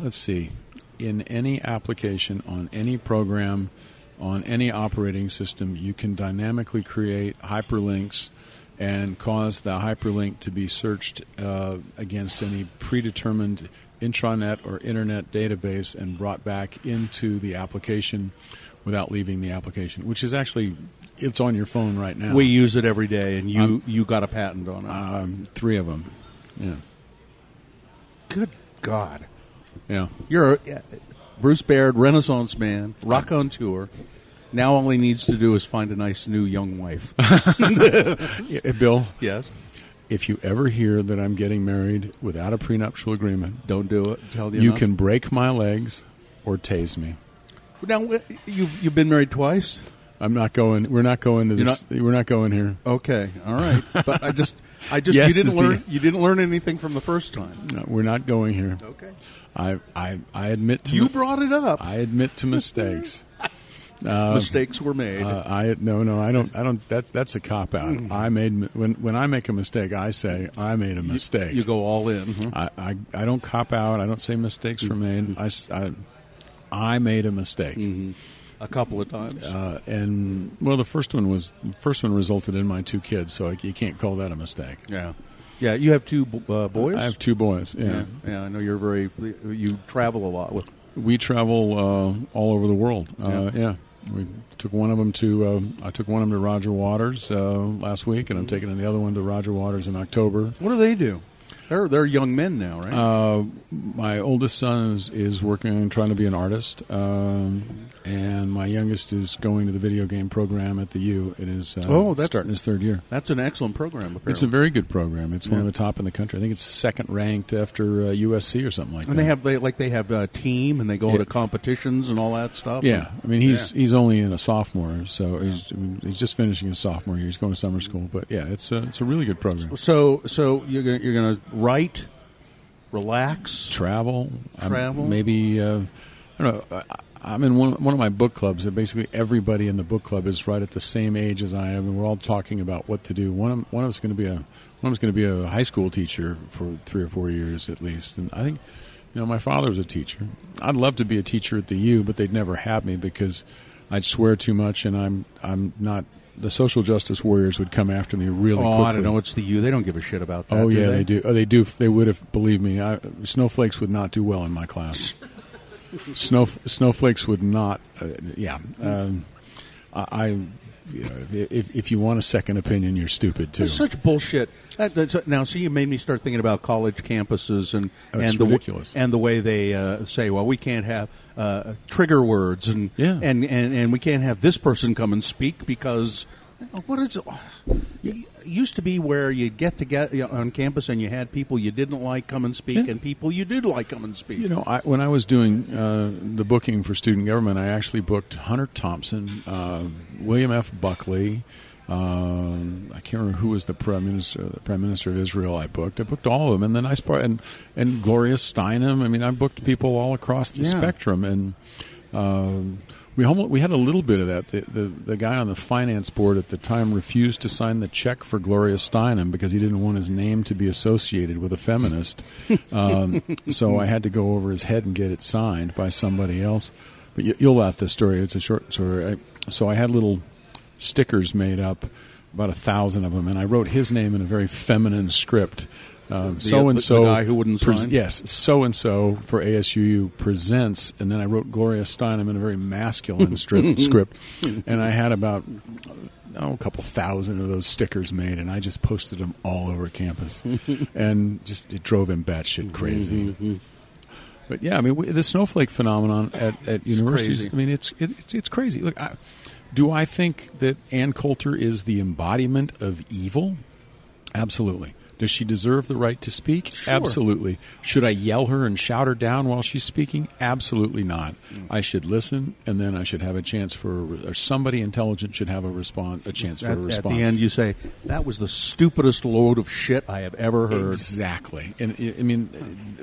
let's see, in any application on any program on any operating system, you can dynamically create hyperlinks and cause the hyperlink to be searched uh, against any predetermined intranet or internet database and brought back into the application without leaving the application, which is actually it's on your phone right now. We use it every day, and you Um, you got a patent on it. um, three of them. Yeah, Good God, yeah. you're a, Bruce Baird, Renaissance man, rock on tour. Now all he needs to do is find a nice new young wife. Bill, yes, if you ever hear that I'm getting married without a prenuptial agreement, don't do it. Tell you you not. can break my legs or tase me. Now uh, you've you've been married twice. I'm not going. We're not going to You're this. we're not going here. Okay, all right. But I just, I just, Yes you didn't the- learn, you didn't learn anything from the first time. No, we're not going here. Okay. I, I, I admit to You mi- brought it up. I admit to mistakes. Mistakes were made. Uh, I no no I don't I don't that's that's a cop out. Mm. I made when when I make a mistake I say I made a mistake. you go all in. huh? I, I I don't cop out. I don't say mistakes were made. I, I, I made a mistake. A couple of times. Uh, and well, the first one was first one resulted in my two kids, so you can't call that a mistake. yeah. Yeah. You have two uh, boys. I have two boys. Yeah, yeah. Yeah. I know you're very. You travel a lot with. we travel uh, all over the world. Uh, yeah. we took one of them to. Uh, I took one of them to Roger Waters uh, last week, and I'm taking the other one to Roger Waters in October. What do they do? They're they're young men now, right? Uh, my oldest son is, is working on trying to be an artist, um, and my youngest is going to the video game program at the U. It is uh, Oh, that's- starting his third year. That's an excellent program. Apparently. It's a very good program. It's one of the top in the country. I think it's second ranked after uh, USC or something like and that. they have they like they have a team and they go Yeah. to competitions and all that stuff. Yeah, I mean he's he's only in a sophomore, so he's I mean, he's just finishing his sophomore year. He's going to summer school, but yeah, it's a it's a really good program. So so you're gonna, you're going to write, relax, Travel, I'm- Travel? maybe uh, I don't know. I, I'm in one one of my book clubs. That basically everybody in the book club is right at the same age as I am, and we're all talking about what to do. One of one of us going to be a one of us going to be a high school teacher for three or four years at least, and I think. You know, my father was a teacher. I'd love to be a teacher at the U, but they'd never have me because I'd swear too much, and I'm I'm not. The social justice warriors would come after me really Oh, quickly. I don't know. It's the you. They don't give a shit about that. Oh do yeah, they? they? do. Oh, they do. They would have. Believe me, I, snowflakes would not do well in my class. Snow snowflakes would not. Uh, yeah, um, I. I you know, if, if you want a second opinion, you're stupid too. That's such bullshit. That, that's, now, see, you made me start thinking about college campuses and Oh, and the ridiculous. and the way they uh, say, well, we can't have uh, trigger words and, Yeah. and and and we can't have this person come and speak because what is it? Used to be where you'd get together on campus and you had people you didn't like come and speak Yeah. and people you did like come and speak. You know, I, when I was doing uh, the booking for student government, I actually booked Hunter Thompson, uh, William F. Buckley. Um, I can't remember who was the prime minister, the prime minister of Israel. I booked. I booked all of them, and then I part and and Gloria Steinem. I mean, I booked people all across the Yeah. spectrum, and um, we almost, we had a little bit of that. The, the the guy on the finance board at the time refused to sign the check for Gloria Steinem because he didn't want his name to be associated with a feminist. um, so I had to go over his head and get it signed by somebody else. But you, you'll laugh at this story. It's a short story. I, so I had little stickers made up, about a thousand of them, and I wrote his name in a very feminine script. Uh, the- so and so guy who wouldn't sign? Yes, so and so for ASUU presents, and then I wrote Gloria Steinem in a very masculine strip, script, and I had about oh, a couple thousand of those stickers made, and I just posted them all over campus, and just it drove him batshit crazy. Mm-hmm, mm-hmm. But yeah, I mean we- the snowflake phenomenon at, at universities. crazy. I mean it's it, it's it's crazy. Look, I, do I think that Ann Coulter is the embodiment of evil? Absolutely. Does she deserve the right to speak? Absolutely. Should I yell her and shout her down while she's speaking? Absolutely not. Mm. I should listen, and then I should have a chance for, or somebody intelligent should have a response, a chance for a At, at response. the end, you say that was the stupidest load of shit I have ever heard. Exactly. And I I mean,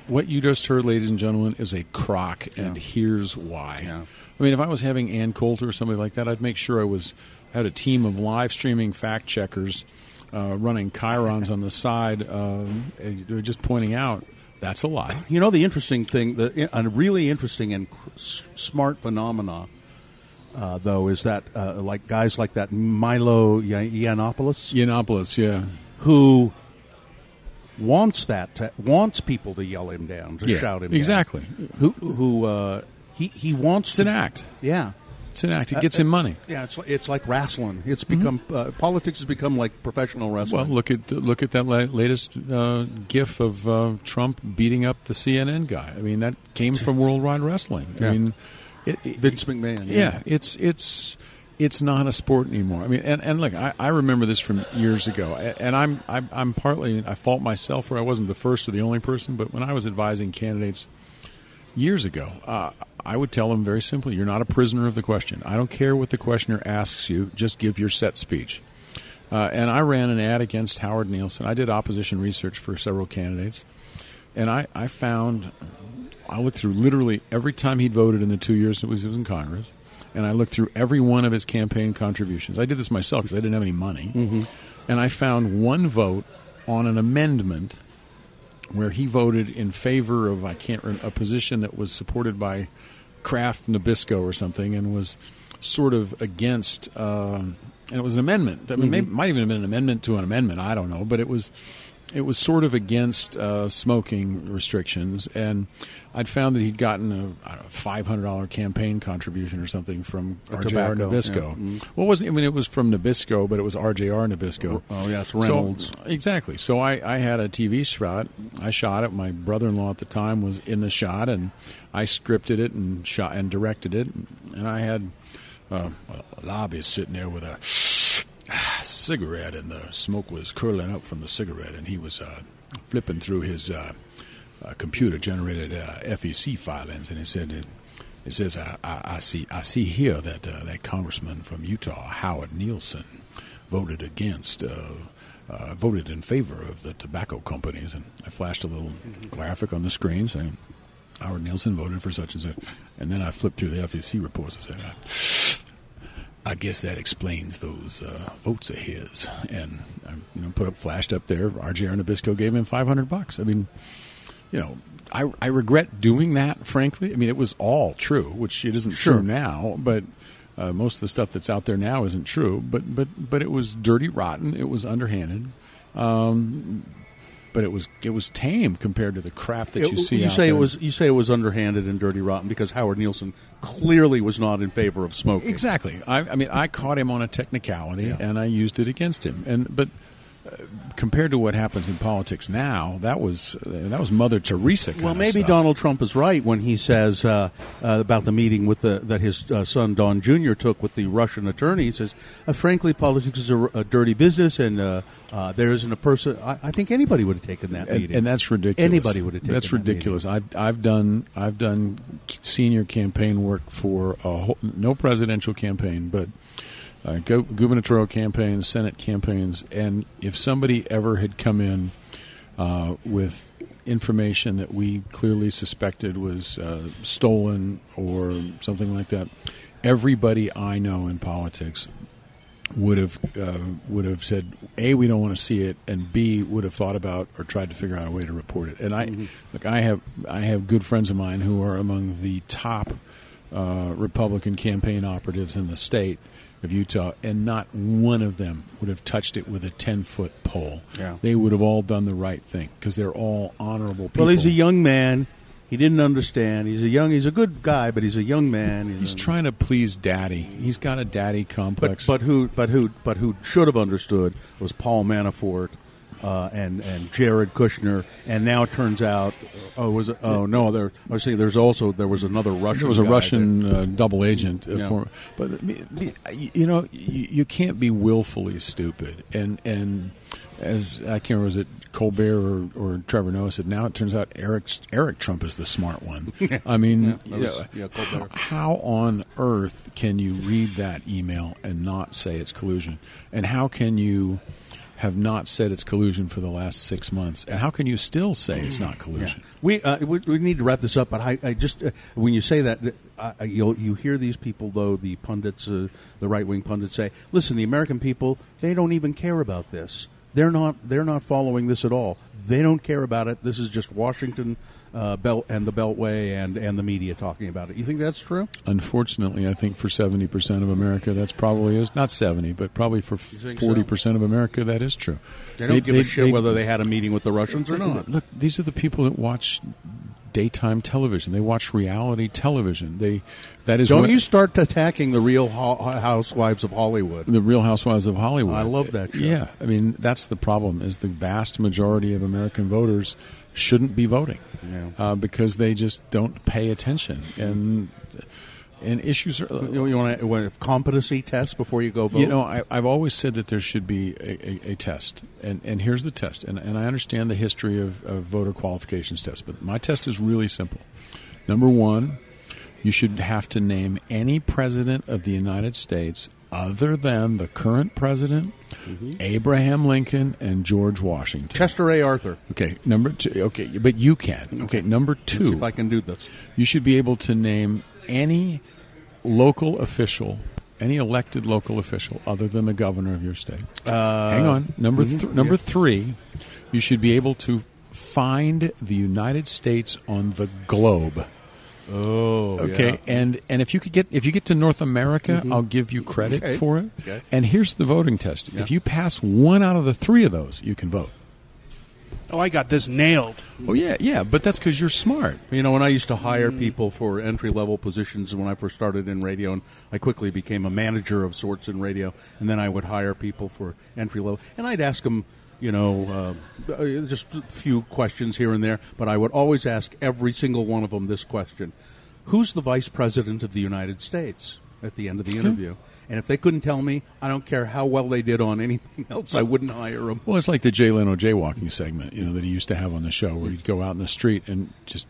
what you just heard, ladies and gentlemen, is a crock, and here's why. Yeah. I mean, if I was having Ann Coulter or somebody like that, I'd make sure I was had a team of live streaming fact checkers uh, running chyrons on the side, um, and just pointing out that's a lie. You know the interesting thing, the a really interesting and cr- smart phenomena, uh, though, is that uh, like guys like that Milo Yi- Yiannopoulos, Yiannopoulos, yeah. who wants that to, wants people to yell him down, to Yeah, shout him exactly. down. Who who uh, he he wants It's an to- act. Yeah. It's an act. It gets him money. Yeah, it's it's like wrestling. It's become uh, politics has become like professional wrestling. Well, look at look at that la- latest uh, GIF of uh, Trump beating up the CNN guy. I mean, that came from Worldwide Wrestling. I mean, it, it- Vince McMahon. yeah, it's it's it's not a sport anymore. I mean, and, and look, I, I remember this from years ago, and I'm, I'm I'm partly I fault myself for I wasn't the first or the only person, but when I was advising candidates years ago, uh, I would tell them very simply, you're not a prisoner of the question. I don't care what the questioner asks you, just give your set speech. Uh, and I ran an ad against Howard Nielson. I did opposition research for several candidates, and I, I found I looked through literally every time he'd voted in the two years that was he was in Congress, and I looked through every one of his campaign contributions. I did this myself because I didn't have any money, and I found one vote on an amendment where he voted in favor of I can't a position that was supported by Kraft Nabisco or something, and was sort of against. Um, and it was an amendment. I mean, maybe, might even have been an amendment to an amendment. I don't know, but it was it was sort of against uh, smoking restrictions, and I'd found that he'd gotten a know, five hundred dollar campaign contribution or something from RJR tobacco, Nabisco. yeah. Mm. Well, it wasn't. I mean, it was from Nabisco, but it was RJR Nabisco. Oh, yeah, it's Reynolds. So, exactly. So I, I had a TV shot. I shot it. My brother-in-law at the time was in the shot, and I scripted it and shot and directed it. And I had uh, a lobbyist sitting there with a cigarette, and the smoke was curling up from the cigarette, and he was uh, flipping through his uh, uh, computer-generated uh, FEC filings, and he said. It, it says, I, I, I see I see here that uh, that congressman from Utah, Howard Nielson, voted against, uh, voted in favor of the tobacco companies. And I flashed a little graphic on the screen saying, Howard Nielson voted for such and such. And then I flipped through the FEC reports and said, I, guess that explains those uh, votes of his. And I you know, put up, flashed up there, RJR Nabisco gave him 500 bucks. I mean, you know, I, I regret doing that, frankly. I mean, it was all true, which it isn't Sure. true now, but uh, most of the stuff that's out there now isn't true. But but but it was dirty, rotten. It was underhanded, um, but it was it was tame compared to the crap that you see. you say there. it was you say it was underhanded and dirty rotten because Howard Nielson clearly was not in favor of smoking. Exactly. I, I mean, I caught him on a technicality, Yeah. and I used it against him. And but compared to what happens in politics now, that was uh, that was Mother Teresa. Kind Well, maybe. Donald Trump is right when he says uh, uh, about the meeting with the, that his uh, son Don Jr. took with the Russian attorney. He says, uh, "Frankly, politics is a, a dirty business, and uh, uh, there isn't a person. I, I think anybody would have taken that meeting, and that's ridiculous. Anybody would have taken That's that ridiculous. I've I've done I've done senior campaign work for a whole, no presidential campaign, but uh, go, gubernatorial campaigns, Senate campaigns, and if somebody ever had come in uh, with information that we clearly suspected was uh, stolen or something like that, everybody I know in politics would have uh, would have said a we don't want to see it and b would have thought about or tried to figure out a way to report it. And I look I have I have good friends of mine who are among the top uh, Republican campaign operatives in the state of Utah and not one of them would have touched it with a 10 foot pole Yeah. they would have all done the right thing because they're all honorable people Well, he's a young man. He didn't understand. He's a young. He's a good guy, but he's a young man. he's a- trying to please daddy he's got a daddy But complex but who but who but who should have understood was Paul Manafort uh, and and Jared Kushner, and now it turns out oh was it, oh no there I was saying there's also there was another Russian There was a Russian uh, double agent, uh, Yeah. for, but you know, you, you can't be willfully stupid. And and as I can't remember, was it Colbert or, or Trevor Noah said? Now it turns out Eric Eric Trump is the smart one. I mean, that you know, yeah, how on earth can you read that email and not say it's collusion? And how can you? Have not said it's collusion for the last six months, and how can you still say it's not collusion? We, uh, we we need to wrap this up, but I, I just uh, when you say that, uh, you'll you hear these people though the pundits, uh, the right wing pundits say, "Listen, the American people they don't even care about this. They're not they're not following this at all. They don't care about it. This is just Washington uh, belt and the Beltway and and the media talking about it. You think that's true? Unfortunately, I think for 70% of America, that's probably is not 70, but probably for 40% of America, that is true. They don't give a shit whether they had a meeting with the Russians or not. Look, these are the people that watch daytime television. They watch reality television. They that is Don't what- you start attacking the Real Ho- Housewives of Hollywood? the Real Housewives of Hollywood. I love that show. Yeah, I mean that's the problem. Is the vast majority of American voters shouldn't be voting Yeah. uh, because they just don't pay attention and and issues are. You, you want a competency test before you go vote? You know, I, I've always said that there should be a, a, a test, and and here's the test. And, and I understand the history of, of voter qualifications tests, but my test is really simple. Number one, you should have to name any president of the United States other than the current president, mm-hmm. Abraham Lincoln, and George Washington. Chester A. Arthur. Okay, number two. Okay, but you can. Okay, number Let's see two if I can do this. you should be able to name any local official, any elected local official other than the governor of your state. Uh, Hang on. Number mm-hmm. th- number three, you should be able to find the United States on the globe. Oh, Okay, and and if you could get if you get to North America, mm-hmm. I'll give you credit Okay. for it. Okay. And here's the voting test: if you pass one out of the three of those, you can vote. Oh, I got this nailed. Oh yeah, yeah, but that's because you're smart. You know, when I used to hire people for entry level positions when I first started in radio, and I quickly became a manager of sorts in radio, and then I would hire people for entry level, and I'd ask them, you know, uh, uh, just a few questions here and there, but I would always ask every single one of them this question Who's the vice president of the United States at the end of the interview? And if they couldn't tell me, I don't care how well they did on anything else, I wouldn't hire them. Well, it's like the Jay Leno jaywalking segment, you know, that he used to have on the show, where he'd go out in the street and just,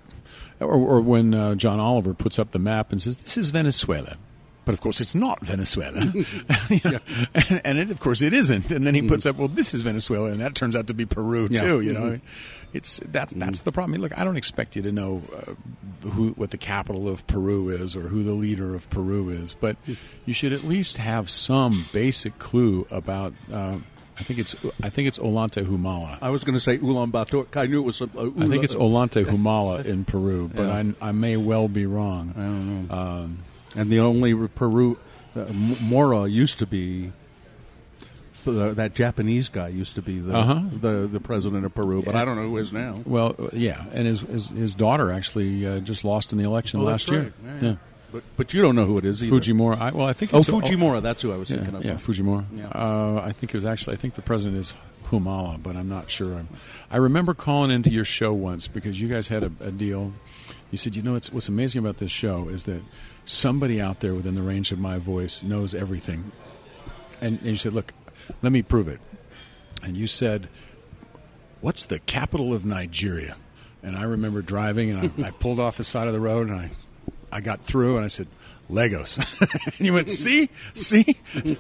or, or when uh, John Oliver puts up the map and says, "This is Venezuela." But of course, it's not Venezuela, You know, and, and it, of course, it isn't. And then he puts up, "Well, this is Venezuela," and that turns out to be Peru Yeah. too. You know, it's that that's the problem. I mean, look, I don't expect you to know uh, who what the capital of Peru is or who the leader of Peru is, but you should at least have some basic clue about. Uh, I think it's I think it's Ollanta Humala. I was going to say Ulaanbaatar. I knew it was. Some, uh, I think it's Ollanta Humala in Peru, but Yeah. I, I may well be wrong. I don't know. Um, And the only Peru, uh, Mora used to be. That Japanese guy used to be the, Uh-huh. the the president of Peru, but I don't know who is now. well, yeah, and his his, his daughter actually uh, just lost in the election Oh, last year. right. Yeah, yeah. But but you don't know who it is either. Fujimori. I, well, I think Oh, Fujimori. That's who I was Yeah, thinking of. yeah, Fujimori. Yeah. Uh, I think it was actually. I think the president is Humala, but I'm not sure. I'm, I remember calling into your show once because you guys had a, a deal. You said, you know, it's, what's amazing about this show is that somebody out there within the range of my voice knows everything. And, and you said, look, let me prove it. And you said, what's the capital of Nigeria? And I remember driving, and I, I pulled off the side of the road, and I, I got through, and I said, Lagos. and you went, see, see,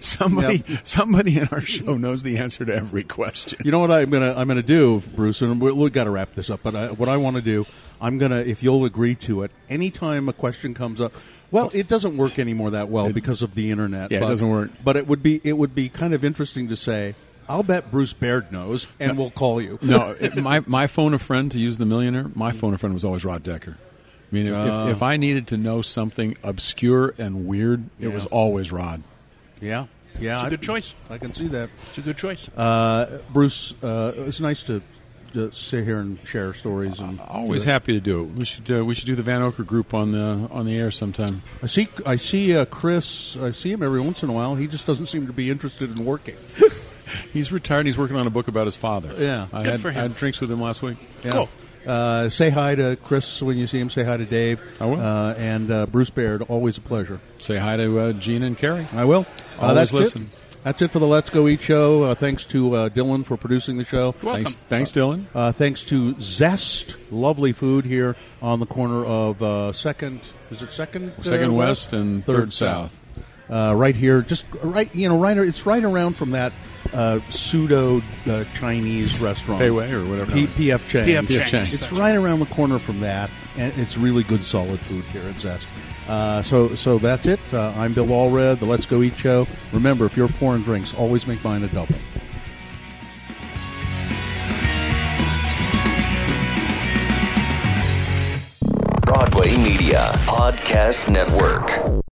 somebody, somebody in our show knows the answer to every question. You know what I'm gonna I'm gonna do, Bruce, and we, we've got to wrap this up. But I, what I want to do, I'm gonna, if you'll agree to it, anytime a question comes up. Well, it doesn't work anymore that well because of the internet. Yeah, it but, doesn't work. But it would be it would be kind of interesting to say. I'll bet Bruce Baird knows, and we'll call you. No, it- my my phone a friend to use the millionaire. My phone a friend was always Rod Decker. I mean, if, if, if I needed to know something obscure and weird, it Yeah. was always Rod. yeah, yeah, It's a I- good choice. I can see that. It's a good choice. Uh, Bruce, uh, it's nice to, to sit here and share stories. And Always happy to do it. We should uh, we should do the Vanocur group on the on the air sometime. I see. I see uh, Chris. I see him every once in a while. He just doesn't seem to be interested in working. He's retired. He's working on a book about his father. Yeah. I Good had, for him. I had drinks with him last week. Yeah. Cool. Uh, say hi to Chris when you see him. Say hi to Dave. I will. Uh, and uh, Bruce Baird. Always a pleasure. Say hi to uh, Gina and Carrie. I will. Uh, Always that's listen. it. That's it for the Let's Go Eat show. Uh, thanks to uh, Dylan for producing the show. Thanks, thanks, Dylan. Uh, thanks to Zest, lovely food here on the corner of uh, Second. Is it Second? uh, Second West and Third South. Uh, right here, just right. You know, right. It's right around from that uh, pseudo uh, Chinese restaurant, Pei Wei or whatever. P- PF Chang. PF PF Chang. It's right around the corner from that, and it's really good, solid food here at Zest. Uh, so, so that's it. Uh, I'm Bill Allred, the Let's Go Eat Show. Remember, if you're pouring drinks, always make mine a double. Broadway Media Podcast Network.